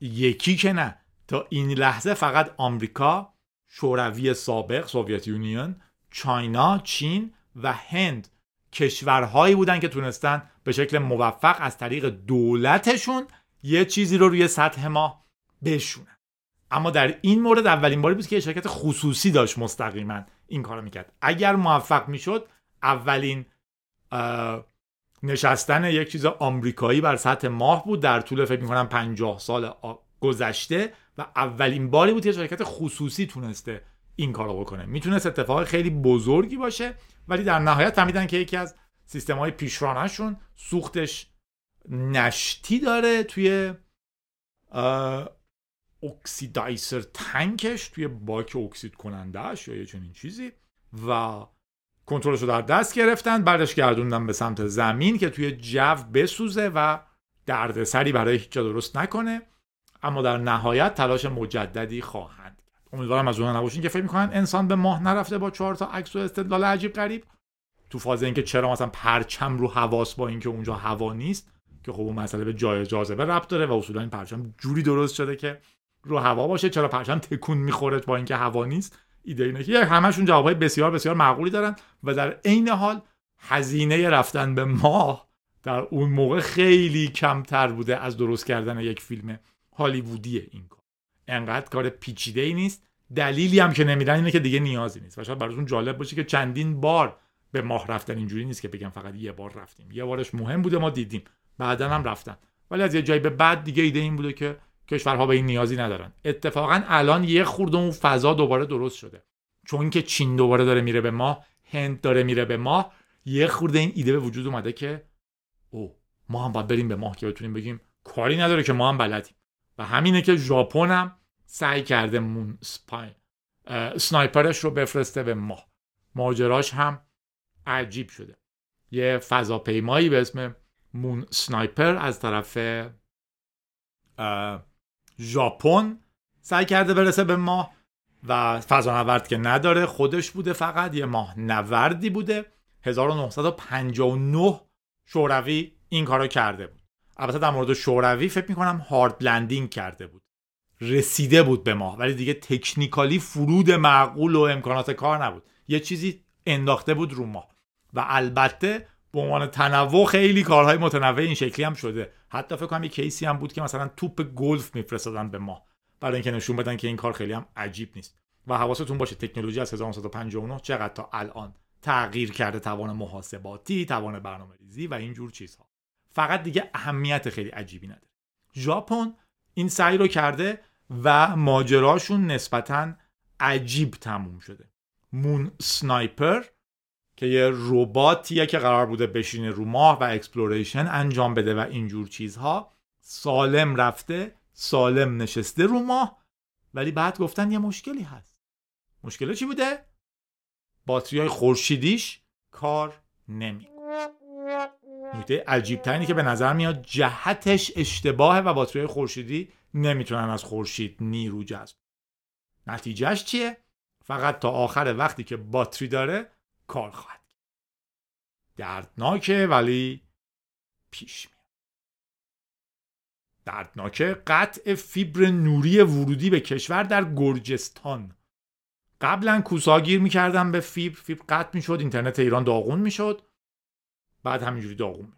یکی که نه. تا این لحظه فقط آمریکا شوروی سابق سوویت یونیون چاینا چین و هند کشورهایی بودن که تونستن به شکل موفق از طریق دولتشون یه چیزی رو روی سطح ما بشونن. اما در این مورد اولین باری بود که شرکت خصوصی داشت مستقیما این کارو می‌کرد. اگر موفق می‌شد اولین نشستن یک چیز آمریکایی بر سطح ماه بود. در طول فکر می‌کنم 50 سال گذشته و اولین باری بود که شرکت خصوصی تونسته این کارو بکنه. می‌تونست اتفاق خیلی بزرگی باشه ولی در نهایت فهمیدن که یکی از سیستم های پیشرانشون سوختش نشتی داره توی اکسیدایسر تنکش توی باک اکسید کنندهش یا یه چنین چیزی و کنترلش رو در دست گرفتن بعدش گردوندن به سمت زمین که توی جو بسوزه و دردسری برای هیچ جا درست نکنه. اما در نهایت تلاش مجددی خواهند کرد. امیدوارم از اونها نباشین که فکر می‌کنن انسان به ماه نرفته با چهار تا عکس و استدلال عجیب غریب. تو فاز اینکه چرا مثلا پرچم رو حواس با اینکه اونجا هوا نیست که خب اون مسئله به جای جاذبه ربط داره و اصولا این پرچم جوری درست شده که رو هوا باشه چرا پرچم تکون می‌خوره با اینکه هوا نیست؟ ایده اینه که همشون جوابهای بسیار بسیار معقولی دارن و در عین حال هزینه رفتن به ماه در اون موقع خیلی کمتر بوده از درست کردن یک فیلم هالیوودی این کار. انقدر کار پیچیده ای نیست. دلیلی هم که نمیدن اینه که دیگه نیازی نیست. و شاید براتون جالب باشه که چندین بار به ماه رفتن اینجوری نیست که بگم فقط یه بار رفتیم. یه بارش مهم بوده ما دیدیم. بعدا هم رفتن. ولی از یه جایی به بعد دیگه ایده این بوده که کشورها به این نیازی ندارن. اتفاقا الان یه خورده اون فضا دوباره درست شده. چون که چین دوباره داره میره به ماه هند داره میره به ماه یه خورده این ایده به وجود اومده که او ما هم باید بریم به ماه که بتونیم بگیم کاری نداره که ما هم بلدیم. و همینه که ژاپن هم سعی کرده مون سنایپرش رو بفرسته به ماه. ماجراش هم عجیب شده. یه فضاپیمایی به اسم مون سنایپر از طرف ژاپن سعی کرده برسه به ماه و فضانورد که نداره خودش بوده فقط یه ماه نوردی بوده. 1959 شوروی این کارو کرده بود. البته در مورد شوروی فکر می‌کنم hard landing کرده بود. رسیده بود به ماه ولی دیگه technically فرود معقول و امکانات کار نبود. یه چیزی انداخته بود رو ماه. و البته به عنوان تنوع خیلی کارهای متنوع این شکلی هم شده. حتی فکر کنم یه case ی هم بود که مثلا توپ گلف میفرستادن به ماه برای اینکه نشون بدن که این کار خیلی هم عجیب نیست. و حواستون باشه تکنولوژی از 1959 چقدر تا الان تغییر کرده توان محاسباتی توان برنامه ریزی و این جور چیزها. فقط دیگه اهمیت خیلی عجیبی نداره. ژاپن این سعی رو کرده و ماجراشون نسبتا عجیب تموم شده. Moon Sniper که یه رباتیه که قرار بوده بشینه رو ماه و exploration انجام بده و اینجور چیزها. سالم رفته سالم نشسته رو ماه. ولی بعد گفتن یه مشکلی هست. مشکل چی بوده؟ باتری های خورشیدیش کار نمی نکته عجیب ترینی که به نظر میاد جهتش اشتباهه و باتری خورشیدی نمی‌تونن از خورشید نیرو جذب. نتیجهش چیه؟ فقط تا آخر وقتی که باتری داره کار خواهد دردناکه ولی پیش میاد. دردناکه قطع فیبر نوری ورودی به کشور در گرجستان. قبلا کوسا گیر می‌کردن به فیبر. فیبر قطع می‌شد اینترنت ایران داغون می‌شد. بعد همینجوری داغون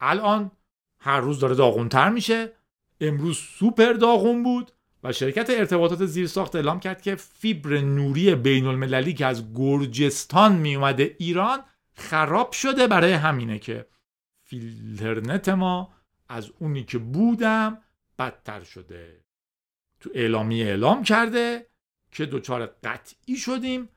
الان هر روز داره داغونتر میشه. امروز سوپر داغون بود. و شرکت ارتباطات زیرساخت اعلام کرد که فیبر نوری بین المللی که از گرجستان می اومده ایران خراب شده برای همینه که فیلترنت ما از اونی که بودم بدتر شده. تو اعلامی اعلام کرده که دچار قطعی شدیم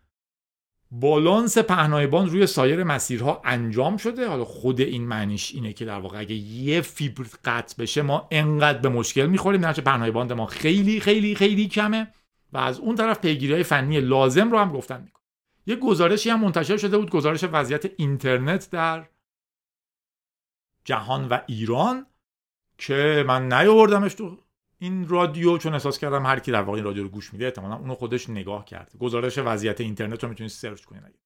بالانس پهنایبان روی سایر مسیرها انجام شده. حالا خود این معنیش اینه که در واقع اگه یه فیبر قطع بشه ما انقدر به مشکل می‌خوریم نرچه پهنای باند ما خیلی خیلی خیلی کمه و از اون طرف پیگیری فنی لازم رو هم گفتن میکن یه گزارشی هم منتشر شده بود گزارش وضعیت اینترنت در جهان و ایران که من نیاوردمش تو این رادیو چون احساس کردم هر کی در واقع این رادیو رو گوش میده احتمالاً اونو خودش نگاه کرد. گزارش وضعیت اینترنت رو می‌تونید سرچ کنید.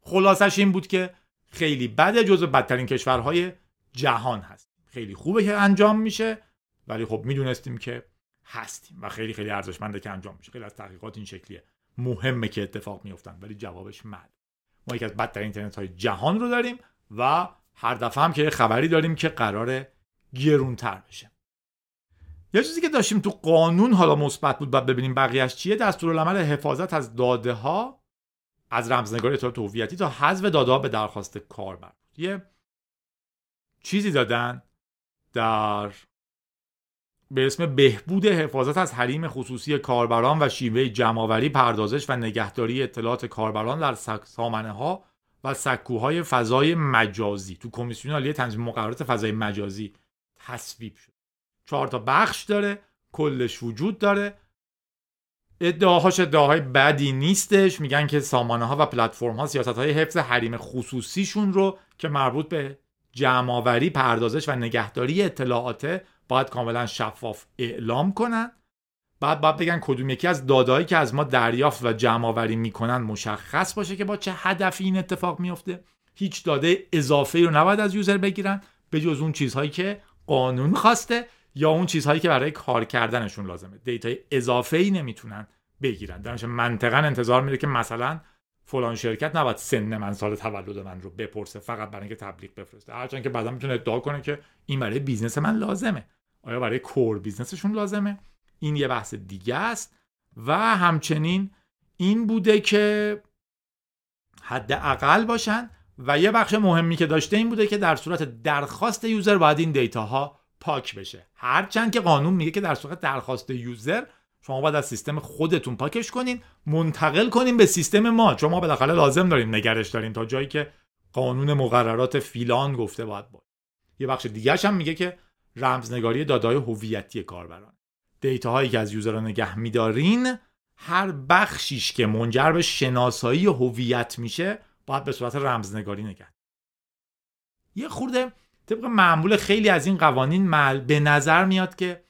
خلاصش این بود که خیلی بده جزو بدترین کشورهای جهان هست. خیلی خوبه که انجام میشه ولی خب می‌دونستیم که هستیم و خیلی خیلی ارزشمنده که انجام میشه. خیلی از تحقیقات این شکلیه مهمه که اتفاق میفتن ولی جوابش مد. ما یکی از بدترین اینترنت های جهان رو داریم و هر دفعه هم که خبری داریم که قرار گرونتر بشه. یه چیزی که داشتیم تو قانون حالا مثبت بود بعد ببینیم بقیهش چیه دستورالعمل حفاظت از داده ها از رمزنگاری اطلاعات هویتی تا حذف داده به درخواست کاربر یه چیزی دادن در به اسم بهبود حفاظت از حریم خصوصی کاربران و شیوه جمعآوری پردازش و نگهداری اطلاعات کاربران در سامانه ها و سکوهای فضای مجازی. تو کمیسیون عالی تنظیم مقررات فضای مجازی تصویب شد. چهار تا بخش داره کلش وجود داره. ادعاهاش ادعاهای بدی نیستش. میگن که سامانه ها و پلتفرم ها سیاست های حفظ حریم خصوصیشون رو که مربوط به جمعآوری پردازش و نگهداری اطلاعات باید کاملا شفاف اعلام کنن. بعد باید بگن کدوم یکی از داده‌هایی که از ما دریافت و جمع آوری می‌کنن مشخص باشه که با چه هدفی این اتفاق میفته هیچ داده اضافه رو نباید از user بگیرن به جز اون چیزهایی که قانون خواسته. یا اون چیزهایی که برای کار کردنشون لازمه. data ی اضافه ای نمی‌تونن بگیرن. درنش منطقا انتظار میره که مثلا فلان شرکت نباید سن من سال تولد من رو بپرسه فقط برای اینکه تبلیغ بفرسته. هرچند که بعدا می‌تونه ادعا کنه که این برای business من لازمه. آیا برای core business شون لازمه؟ این یه بحث دیگه است. و همچنین این بوده که حد اقل باشن و یه بخش مهمی که داشته این بوده که در صورت درخواست user باید این data ها پاک بشه. هرچند که قانون میگه که در صورت درخواست user شما باید از سیستم خودتون پاکش کنین منتقل کنین به سیستم ما. چون ما بالاخره لازم داریم نگرش داریم تا جایی که قانون مقررات فیلان گفته باید بود یه بخش دیگه هم میگه که رمزنگاری دادای هویتی کاربران. دیتا هایی که از یوزر نگه میدارین هر بخشیش که منجر به شناسایی هویت میشه باید به صورت رمزنگاری نگه یه خورده طبق معمول خیلی از این قوانین مل به نظر میاد که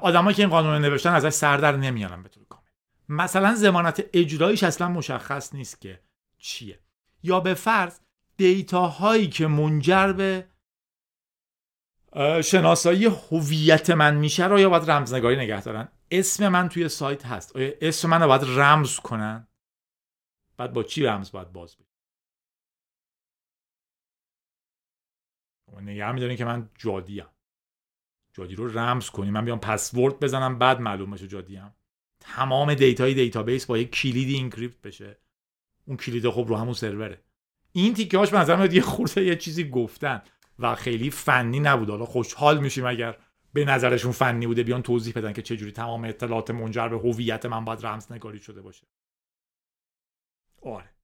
آدمایی که این قانون نوشتن ازش سر در نمیارن به طور کامل. مثلا زمانت اجرایش اصلا مشخص نیست که چیه. یا به فرض دیتا هایی که منجر به شناسایی هویت من میشه رو یا باید رمزنگاری نگه دارن؟ اسم من توی سایت هست. آیا اسم من رو باید رمز کنن؟ بعد با چی رمز باید باز بید نگه میدارین که من جادیم جادی رو رمز کنیم. من بیام پسورد بزنم بعد معلوم بشه جادیم تمام data ی database با یک کلیدی encrypt بشه. اون کلید خب رو همون سروره این تیکه هاش به یه خورده یه چیزی گفتن و خیلی فنی نبود. حالا خوشحال میشیم اگر به نظرشون فنی بوده بیان توضیح بدن که چجوری تمام اطلاعات منجر به هویت من باید رمزنگاری شده باشه. آره.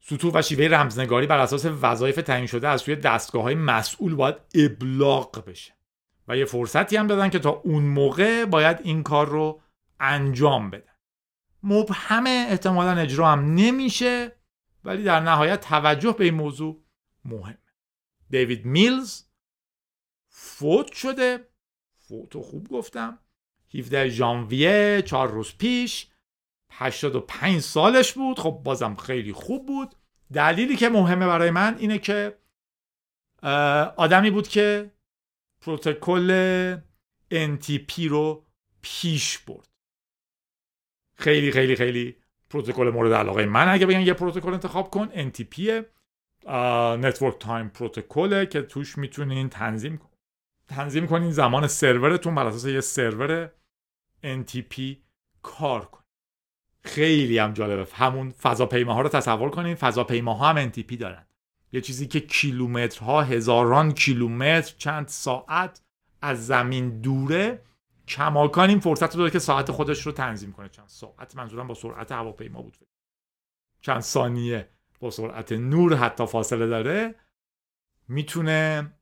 سطوح و شیوه رمزنگاری بر اساس وظایف تعیین شده از سوی دستگاه های مسئول باید ابلاغ بشه. و یه فرصتی هم دادن که تا اون موقع باید این کار رو انجام بدن. مبهم احتمالا اجرا هم نمیشه ولی در نهایت توجه به این موضوع مهم. دیوید میلز فوت شده. فوتو خوب گفتم. 17 ژانویه چهار روز پیش 85 سالش بود. خب بازم خیلی خوب بود. دلیلی که مهمه برای من اینه که آدمی بود که پروتکل NTP رو پیش برد. خیلی خیلی خیلی پروتکل مورد علاقه من. اگه بگم یه پروتکل انتخاب کن NTP Network Time Protocol ه که توش می‌تونین تنظیم تنظیم کنین زمان سرورتون بر اساس یه سرور NTP کار کن. خیلی هم جالبه. همون فضاپیماها رو تصور کنین فضاپیماها هم NTP دارن. یه چیزی که کیلومترها هزاران کیلومتر چند ساعت از زمین دوره. کماکان این فرصت رو داره که ساعت خودش رو تنظیم کنه. چند ساعت منظورم با سرعت هواپیما بود. چند ثانیه با سرعت نور حتی فاصله داره. می‌تونه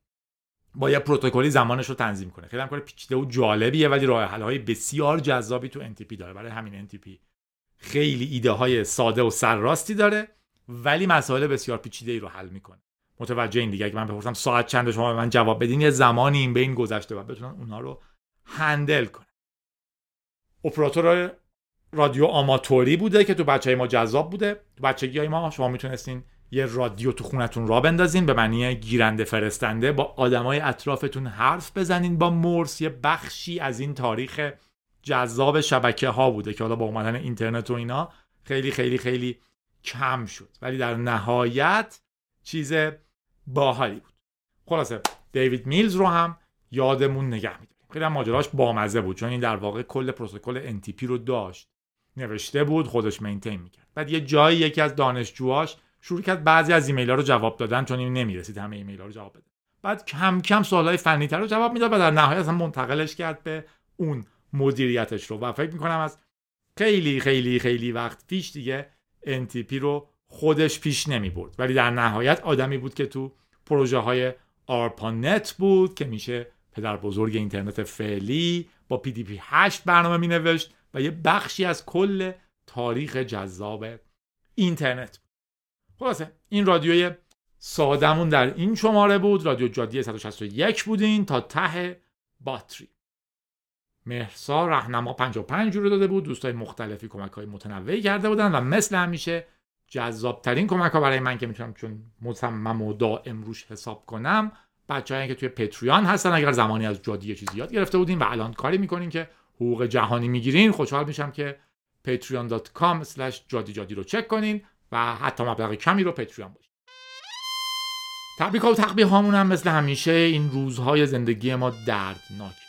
با یه پروتکلی زمانش رو تنظیم کنه. خیلی هم کار پیچیده و جالبیه ولی راه حل های بسیار جذابی تو NTP داره. برای همین NTP خیلی ایده های ساده و سرراستی داره ولی مسائل بسیار پیچیده ای رو حل می‌کنه. متوجه این دیگه؟ اگه من بپرسم ساعت چند شما من جواب بدین یه زمانی این بین گذشته و بتونن اونها رو هندل کنه اپراتور رادیو آماتوری بوده که تو بچه ما جذاب بوده. تو بچگی های ما شما می‌تونستین یه رادیو تو خونتون را بندازین به معنی گیرنده فرستنده با آدمای اطرافتون حرف بزنین با مرس یه بخشی از این تاریخ جذاب شبکه ها بوده که حالا با اومدن اینترنت و اینا خیلی خیلی خیلی کم شد. ولی در نهایت چیز باحالی بود. خلاصه دیوید میلز رو هم یادمون نگه میداریم. خیلی هم ماجراش بامزه بود چون این در واقع کل پروتکل NTP رو داشت. نوشته بود خودش maintain می‌کرد. بعد یه جایی یکی از دانشجوهاش شروع کرد بعضی از ایمیل ها رو جواب دادن چون این نمی‌رسید همه ایمیل ها رو جواب بده. بعد کم کم سوال های فنی تر رو جواب می‌داد و در نهایت هم منتقلش کرد به اون مدیریتش رو. و فکر می‌کنم از خیلی خیلی خیلی وقت پیش دیگه NTP رو خودش پیش نمی برد ولی در نهایت آدمی بود که تو پروژه های ARPANET بود که میشه پدر بزرگ اینترنت فعلی با PDP 8 برنامه می نوشت و یه بخشی از کل تاریخ جذاب اینترنت. خلاصه این رادیوی سادمون در این شماره بود. رادیو جادی 161 بودین تا ته باتری. مهرسا رهنما 55 رو داده بود. دوستای مختلفی کمک های متنوعی کرده بودن و مثل همیشه جذابترین کمک ها برای من که می‌تونم چون مصمم و دائم روش حساب کنم بچه‌ای که توی پتریان هستن اگر زمانی از جادی چیزی یاد گرفته بودین و الان کاری می‌کنین که حقوق جهانی می‌گیرین خوشحال میشم که patreon.com جادی جادی رو چک کنین و حتی مبلغ کمی رو پتریان باشین. تبریک و تقبیه هامون هم مثل همیشه این روزهای زندگی ما دردناک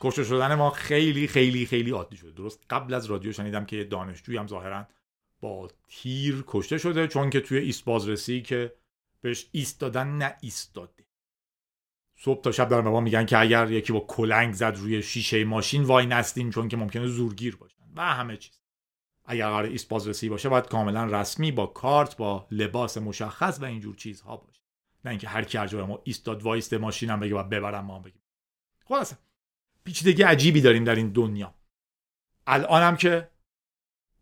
کشته شدن ما خیلی خیلی خیلی عادی شده. درست قبل از رادیو شنیدم که دانشجوی هم ظاهرا با تیر کشته شده چون که توی ایست بازرسی که بهش ایستادن نه ایستاده صبح تا شب دارن به ما میگن که اگر یکی با کلنگ زد روی شیشه ماشین وای نستین چون که ممکنه زورگیر باشن و همه چیز. اگر قرار ایست بازرسی باشه باید کاملا رسمی با کارت با لباس مشخص و اینجور چیزها باشه. نه اینکه هر کی هر ما ایستاد وایست ماشینم بگه باید ببرم ما بگیم. خلاصه. پیچیدگی عجیبی داریم در این دنیا. الان هم که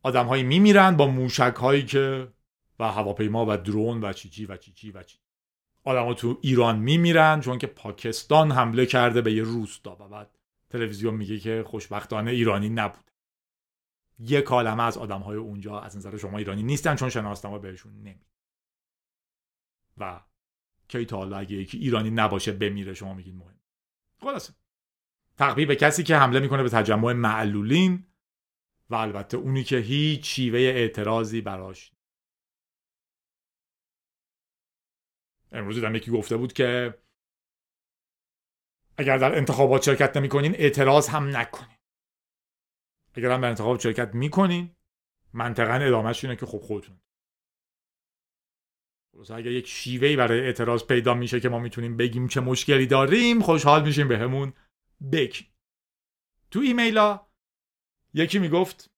آدمهایی میمیرن با موشک هایی که و هواپیما و drone و چی چی و چی چی و چی آدم تو ایران میمیرن چون که پاکستان حمله کرده به یه روستا و بعد تلویزیون میگه که خوشبختانه ایرانی نبود. یه کالمه از آدم های اونجا از نظر شما ایرانی نیستن چون شناسنامه بهشون نمی و کی تا حالا اگه ایرانی نباشه بمیره شما میگین مهم. خلاصه. تقبیه به کسی که حمله می‌کنه به تجمع معلولین و البته اونی که هیچ شیوه اعتراضی براش امروز دیدم یکی گفته بود که اگر در انتخابات شرکت نمی‌کنین اعتراض هم نکنین. اگر هم در انتخابات شرکت می‌کنین منطقا ادامهش اینه که خب خودتون. اگر یک شیوهی برای اعتراض پیدا میشه که ما می‌تونیم بگیم چه مشکلی داریم خوشحال میشیم بهمون بگیم تو ایمیلا یکی می‌گفت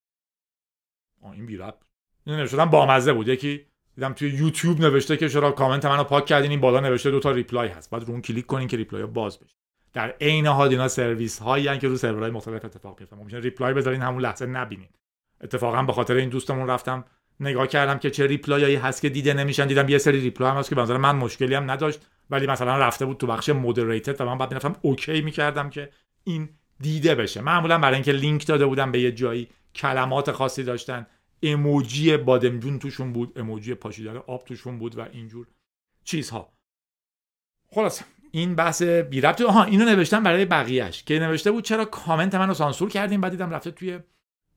این بی رب این بامزه بود. یکی دیدم توی یوتیوب نوشته که چرا کامنت منو پاک کردین. این بالا نوشته دو تا reply هست. بعد رو اون کلیک کنین که reply باز بشه. در عین حال اینا سرویس هایی که رو سرورهای مختلف اتفاق میفته ممکنه reply بذارین همون لحظه نبینین. اتفاقا به خاطر این دوستمون رفتم نگاه کردم که چه reply هایی هست که دیده نمیشن. دیدم یه سری reply هم هست که به من مشکلی هم نداشت. ولی مثلا رفته بود تو بخش moderated و من بعد می‌رفتم OK می‌کردم که این دیده بشه. معمولا برای اینکه لینک داده بودم به یه جایی کلمات خاصی داشتن اموجی بادمجون توشون بود اموجی پاشیدن آب توشون بود و اینجور چیزها. خلاص این بحث بی ربط آها اینو نوشتم برای بقیهش که نوشته بود چرا کامنت منو سانسور کردیم بعد دیدم رفته توی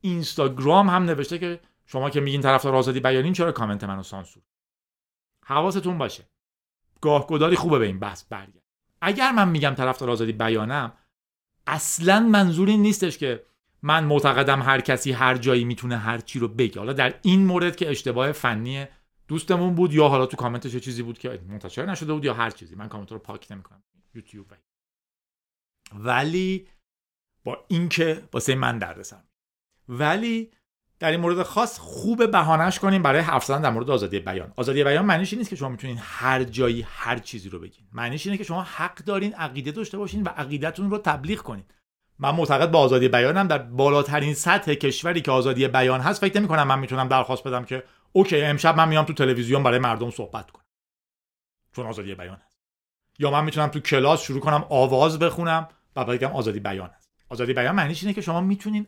اینستاگرام هم نوشته که شما که میگین طرفدار آزادی بیانین چرا کامنت منو سانسور؟ حواستون باشه. گاهگداری خوبه به این بحث برگرد. اگر من میگم طرفدار آزادی بیانم اصلا منظور این نیستش که من معتقدم هر کسی هر جایی می‌تونه هر چی رو بگه. حالا در این مورد که اشتباه فنی دوستمون بود یا حالا تو کامنتش چیزی بود که منتشر نشده بود یا هر چیزی. من کامنت رو پاک نمی‌کنم. یوتیوب ولی با اینکه واسه من دردسر ولی در این مورد خاص خوب بهانهش کنیم برای حرف زدن در مورد آزادی بیان. آزادی بیان معنیش این نیست که شما می‌تونین هر جایی هر چیزی رو بگین. معنیش اینه که شما حق دارین عقیده داشته باشین و عقیدتون رو تبلیغ کنین. من معتقد به آزادی بیانم در بالاترین سطح کشوری که آزادی بیان هست فکر نمی کنم من می‌تونم درخواست بدم که اوکی امشب من میام تو تلویزیون برای مردم صحبت کنم. چون آزادی بیان هست. یا من می‌تونم تو کلاس شروع کنم آواز بخونم و بگم آزادی بیان هست. آزادی بیان معنیش اینه که شما می‌تونین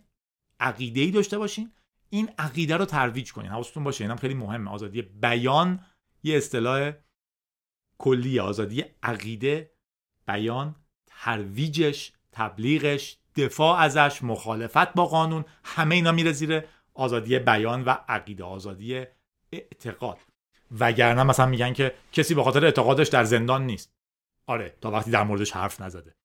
عقیده ای داشته باشین این عقیده رو ترویج کنین. حواستون باشه اینم خیلی مهمه. آزادی بیان یه اصطلاح کلی آزادی عقیده بیان ترویجش تبلیغش دفاع ازش مخالفت با قانون همه اینا میره زیر آزادی بیان و عقیده آزادی اعتقاد. وگرنه مثلا میگن که کسی به خاطر اعتقادش در زندان نیست. آره تا وقتی در موردش حرف نزده.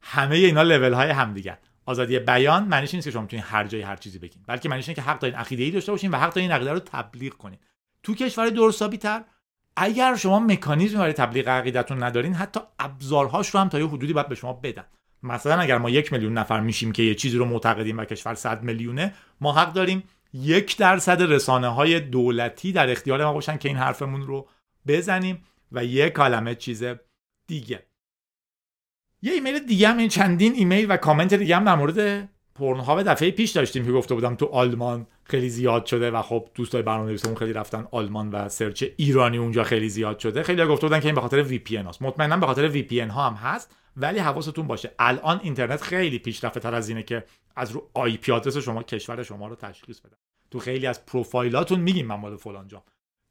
همه اینا لول های همدیگه. آزادی بیان معنیش نیست که شما می‌تونید هر جایی هر چیزی بگین بلکه معنیش اینه که حق دارین عقیده ای داشته باشین و حق دارین عقیده رو تبلیغ کنین. تو کشور درستابی تر اگر شما مکانیزم برای تبلیغ عقیدتون ندارین حتی ابزارهاش رو هم تا یه حدودی باید به شما بدن. مثلا اگر ما یک میلیون نفر میشیم که یه چیزی رو معتقدیم و کشور صد میلیونه ما حق داریم یک درصد رسانه های دولتی در اختیار ما باشن که این حرفمون رو بزنیم و یک عالمه چیز دیگه. یه ایمیل دیگه هم این چندین ایمیل و کامنت دیگه هم در مورد پرنها دفعه پیش داشتیم که گفته بودم تو آلمان خیلی زیاد شده و خب دوستای برنامه‌نویسمون خیلی رفتن آلمان و search ایرانی اونجا خیلی زیاد شده. خیلی گفته بودن که این به خاطر VPN هاست. مطمئنا به خاطر VPN ها هم هست ولی حواستون باشه. الان اینترنت خیلی پیشرفته تر از اینه که از رو آی پی آدرس شما کشور شما رو تشخیص بده. تو خیلی از پروفایلاتون میگیم من مال فلان جام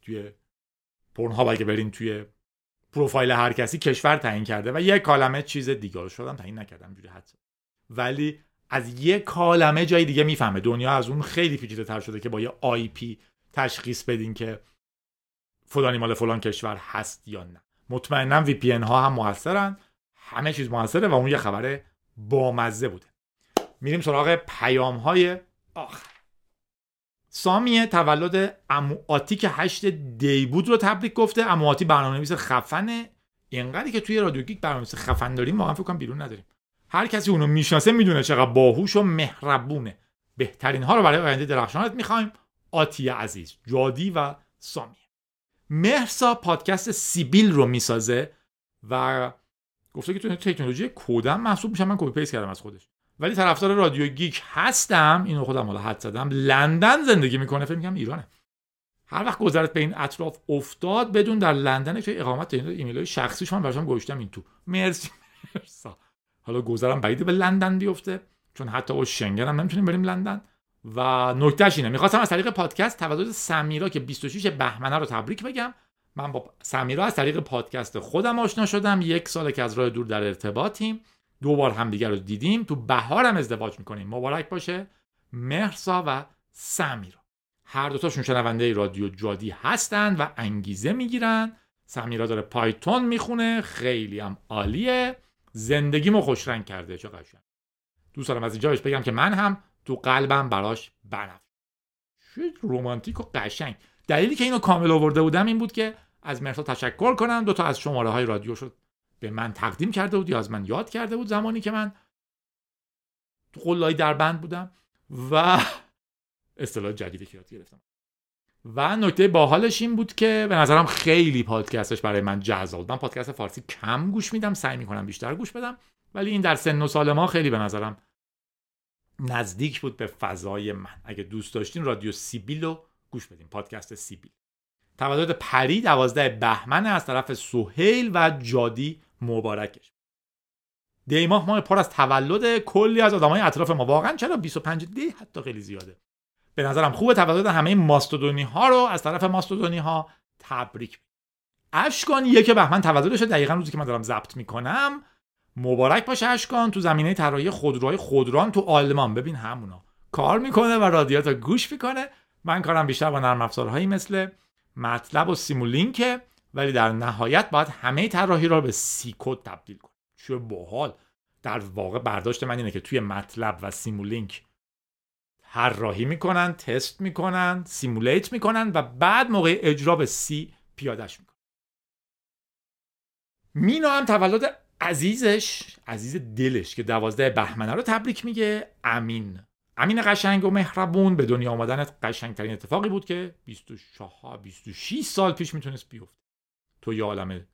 توی ها اگه برین توی پروفایل هر کسی کشور تعیین کرده و یک کالمه چیز دیگه. رو شدم تعیین نکردم جوری حد ولی از یک کالمه جای دیگه می‌فهمه. دنیا از اون خیلی پیچیده تر شده که با یه آی پی تشخیص بدین که فلانی مال فلان کشور هست یا نه. مطمئنم وی پی ها هم موثرن. همه چیز موثره و اون یه خبر بامزه بوده. میریم سراغ پیام های آخر. سامی تولد امو آتی که هشت دی بود رو تبریک گفته. امو آتی برنامه نویس خفنه. اینقدری که توی رادیو گیک برنامه نویس خفن داریم واقعا فکر کنم بیرون نداریم. هر کسی اونو می‌شناسه می‌دونه چقدر باهوش و مهربونه. بهترین ها رو برای آینده درخشانت می‌خوایم. آتی عزیز جادی و سامی. مهرسا پادکست سیبیل رو می‌سازه و گفته که تو تکنولوژی کودم محسوب میشم. من کپی پیست کردم از خودش. ولی طرفدار رادیو گیک هستم. اینو خودم حالا حد زدم. لندن زندگی می‌کنه. فکر می‌کنم ایرانه. هر وقت گذرت به این اطراف افتاد بدون در لندن که اقامت ایمیل های شخصیش من براشون گوشتم این تو. مرسی. مرسا حالا گذرم بعید به لندن بیفته. چون حتی او شنگن هم نمی‌تونیم بریم لندن. و نکتهش اینه. می‌خواستم از طریق پادکست تولد سمیرا که 26 بهمنه رو تبریک بگم. من با سمیرا از طریق پادکست خودم آشنا شدم. یک سال که از راه دور در ارتباطیم. دو بار همدیگه رو دیدیم. تو بهارم ازدواج می‌کنیم. مبارک باشه. مهرسا و سمیرا هر دوتاشون شنونده رادیو جادی هستند و انگیزه می‌گیرن. سمیرا داره پایتون می‌خونه. خیلی هم عالیه. زندگیمو خوشرنگ کرده. چه قشنگ. دوست دارم از اینجا بگم که من هم تو قلبم براش بنفش چه رومانتیک و قشنگ. دلیلی که اینو کامل آورده بودم این بود که از مرسا تشکر کنم. دو تا از شماره های رادیو شد به من تقدیم کرده بود یا از من یاد کرده بود زمانی که من قلای در بند بودم و اصطلاح جدیدی که یاد گرفتم. و نکته باحالش این بود که به نظرم خیلی پادکستش برای من جذاب من پادکست فارسی کم گوش میدم سعی می‌کنم بیشتر گوش بدم ولی این در سن و سال ما خیلی به نظرم نزدیک بود به فضای من. اگه دوست داشتین رادیو سیبیل رو گوش بدین پادکست سیبیل. تولد پری دوازده بهمن از طرف سهیل و جادی مبارکش. دی ماه ماه پر از تولد کلی از آدمای اطراف ما. واقعا چرا 25 دی حتی خیلی زیاده. به نظرم خوبه تولد همه ماستودونی ها رو از طرف ماستودونی ها تبریک اشکان یک بهمن تولدش دقیقا روزی که من دارم ضبط می‌کنم مبارک باشه اشکان تو زمینه طراحی خودروهای خودران تو آلمان. ببین همونا کار می‌کنه و رادیو گوش می‌کنه. من کارم بیشتر با نرم افزارهایی مثل MATLAB و Simulink ه ولی در نهایت باید همه طراحی را به C code تبدیل کنیم. چه باحال در واقع برداشت من اینه که توی MATLAB و Simulink طراحی می‌کنن تست می‌کنن simulate می‌کنن و بعد موقع اجرا به C پیادش می‌کنن. مینا هم تولد عزیزش عزیز دلش که دوازده بهمنه رو تبریک میگه. امین. امین قشنگ و مهربون. به دنیا آمدن قشنگترین اتفاقی بود که 24 26 سال پیش می‌تونست بیفته. تو یه عالم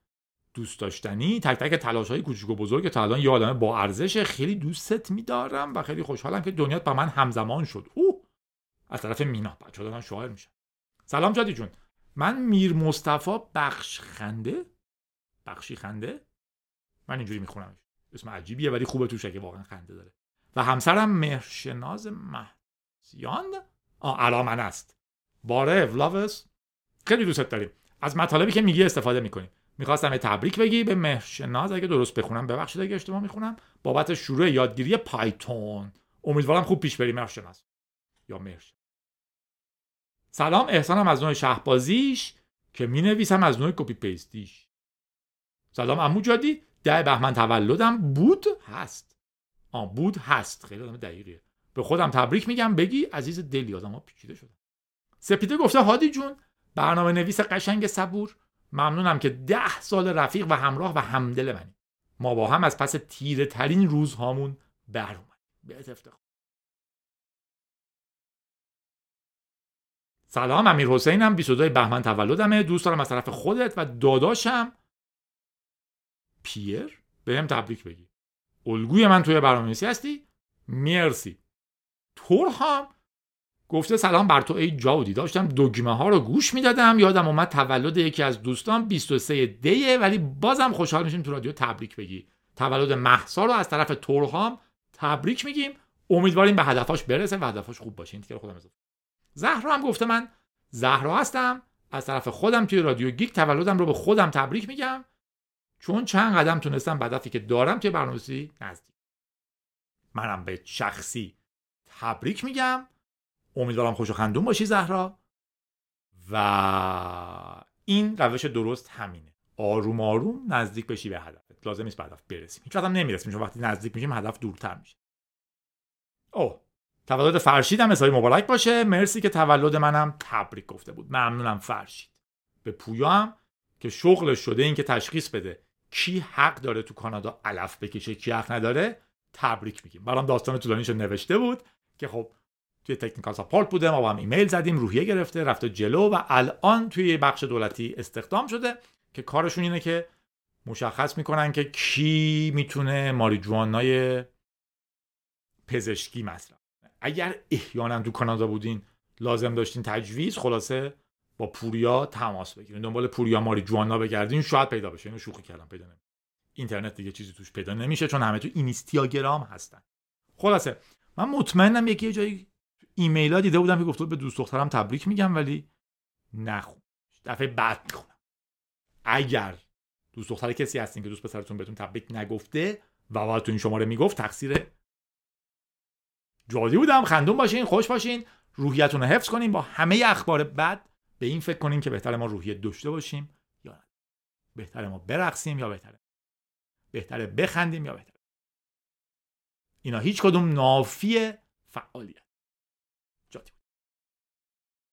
دوست داشتنی تک تک تلاش های کوچیک و بزرگ تا الان یه عالمه با ارزش خیلی دوستت میدارم و خیلی خوشحالم که دنیا با من همزمان شد. او از طرف مینا بچه‌ها دارن شاعر میشن. سلام جادی جون. من میر مصطفی بخش خنده بخشی خنده من اینجوری می‌خونم اسم عجیبیه ولی خوبه توشه که واقعا خنده داره. و همسرم مهرشناز مهزیان آه علامن است. باره لاوس خیلی دوست داریم. از مطالبی که میگی استفاده می‌کنیم می‌خواستم یه تبریک بگی به مهرشناز اگه درست بخونم ببخشید اگه اشتباه می‌خونم بابت شروع یادگیری پایتون. امیدوارم خوب پیش بری مهرشناز یا مهرش سلام احسانم از نوع شهبازیش که می نویسم از نوع کپی پیستیش سلام امو جادی. ده بهمن تولدم. بود هست. آ بود هست. خیلی آدم دقیقیه. به خودم تبریک میگم. بگی عزیز دلی آدم ها پیچیده شدم سپیده گفته هادی جون برنامه نویس قشنگ صبور. ممنونم که ده سال رفیق و همراه و همدل منی. ما با هم از پس تیره ترین روزهامون بر اومد افتخار سلام امیر حسینم. 22 بهمن تولدمه. دوست دارم از طرف خودت و داداشم. پیر به هم تبریک بگی. الگوی من توی برنامه‌نویسی هستی. مرسی. تور هم گفته سلام بر تو ای جاودی. داشتم دگمه ها رو گوش می‌دادم. یادم اومد تولد یکی از دوستان 23 دیه ولی بازم خوشحال میشیم تو رادیو تبریک بگی. تولد محسا رو از طرف تورهام تبریک میگیم. امیدواریم به هدفاش برسه و هدفاش خوب باشه. این خودم اضافه زهرا هم گفته من زهرا هستم. از طرف خودم توی رادیو گیک تولدم رو به خودم تبریک میگم. چون چند قدم تونستم به هدفی که دارم توی برنامه‌نویسی نزدیک. منم به شخصی تبریک میگم. امیدوارم خوش و خندون باشی زهرا. و این روش درست همینه. آروم آروم نزدیک بشی به هدفت. لازم نیست به هدف برسیم هیچ هم نمی‌رسیم چون وقتی نزدیک میشیم هدف دورتر میشه. اوه. تولد فرشیدم حسابی مبارک باشه. مرسی که تولد منم تبریک گفته بود. ممنونم فرشید. به پویا هم که شغلش شده این که تشخیص بده. کی حق داره تو کانادا علف بکشه کی حق نداره تبریک میگیم. برام داستان طولانیش نوشته بود که خب توی تکنیکال ساپورت بوده ما با هم ایمیل زدیم روحیه گرفته رفته جلو و الان توی بخش دولتی استخدام شده که کارشون اینه که مشخص می‌کنن که کی می‌تونه ماریجوانای پزشکی مصرف اگر احیانا تو کانادا بودین لازم داشتین تجویز خلاصه با پوریا تماس بگیرین. دنبال پوریا ماریجوانا بگردین شاید پیدا بشه. اینو شوخی کردم پیدا نمیشه. اینترنت دیگه چیزی توش پیدا نمیشه چون همه تو اینستاگرام هستن. خلاصه من مطمئنم یکی جایی ایمیل ها دیده بودم که گفته به دوست دخترم تبریک میگم ولی نخون دفعه بعد می‌خونم. اگر دوست دختر کسی هستین که دوست پسرتون بهتون تبریک نگفته و باید تو این شماره می‌گفت تقصیر جادی بودم. خندون باشین خوش باشین. روحیتون رو حفظ کنین. با همه اخبار بد به این فکر کنین که بهتر ما روحیه داشته باشیم یا نه. بهتر ما برقصیم یا بهتره بهتره بخندیم یا بهتره اینا هیچ کدوم نافی فعالیت.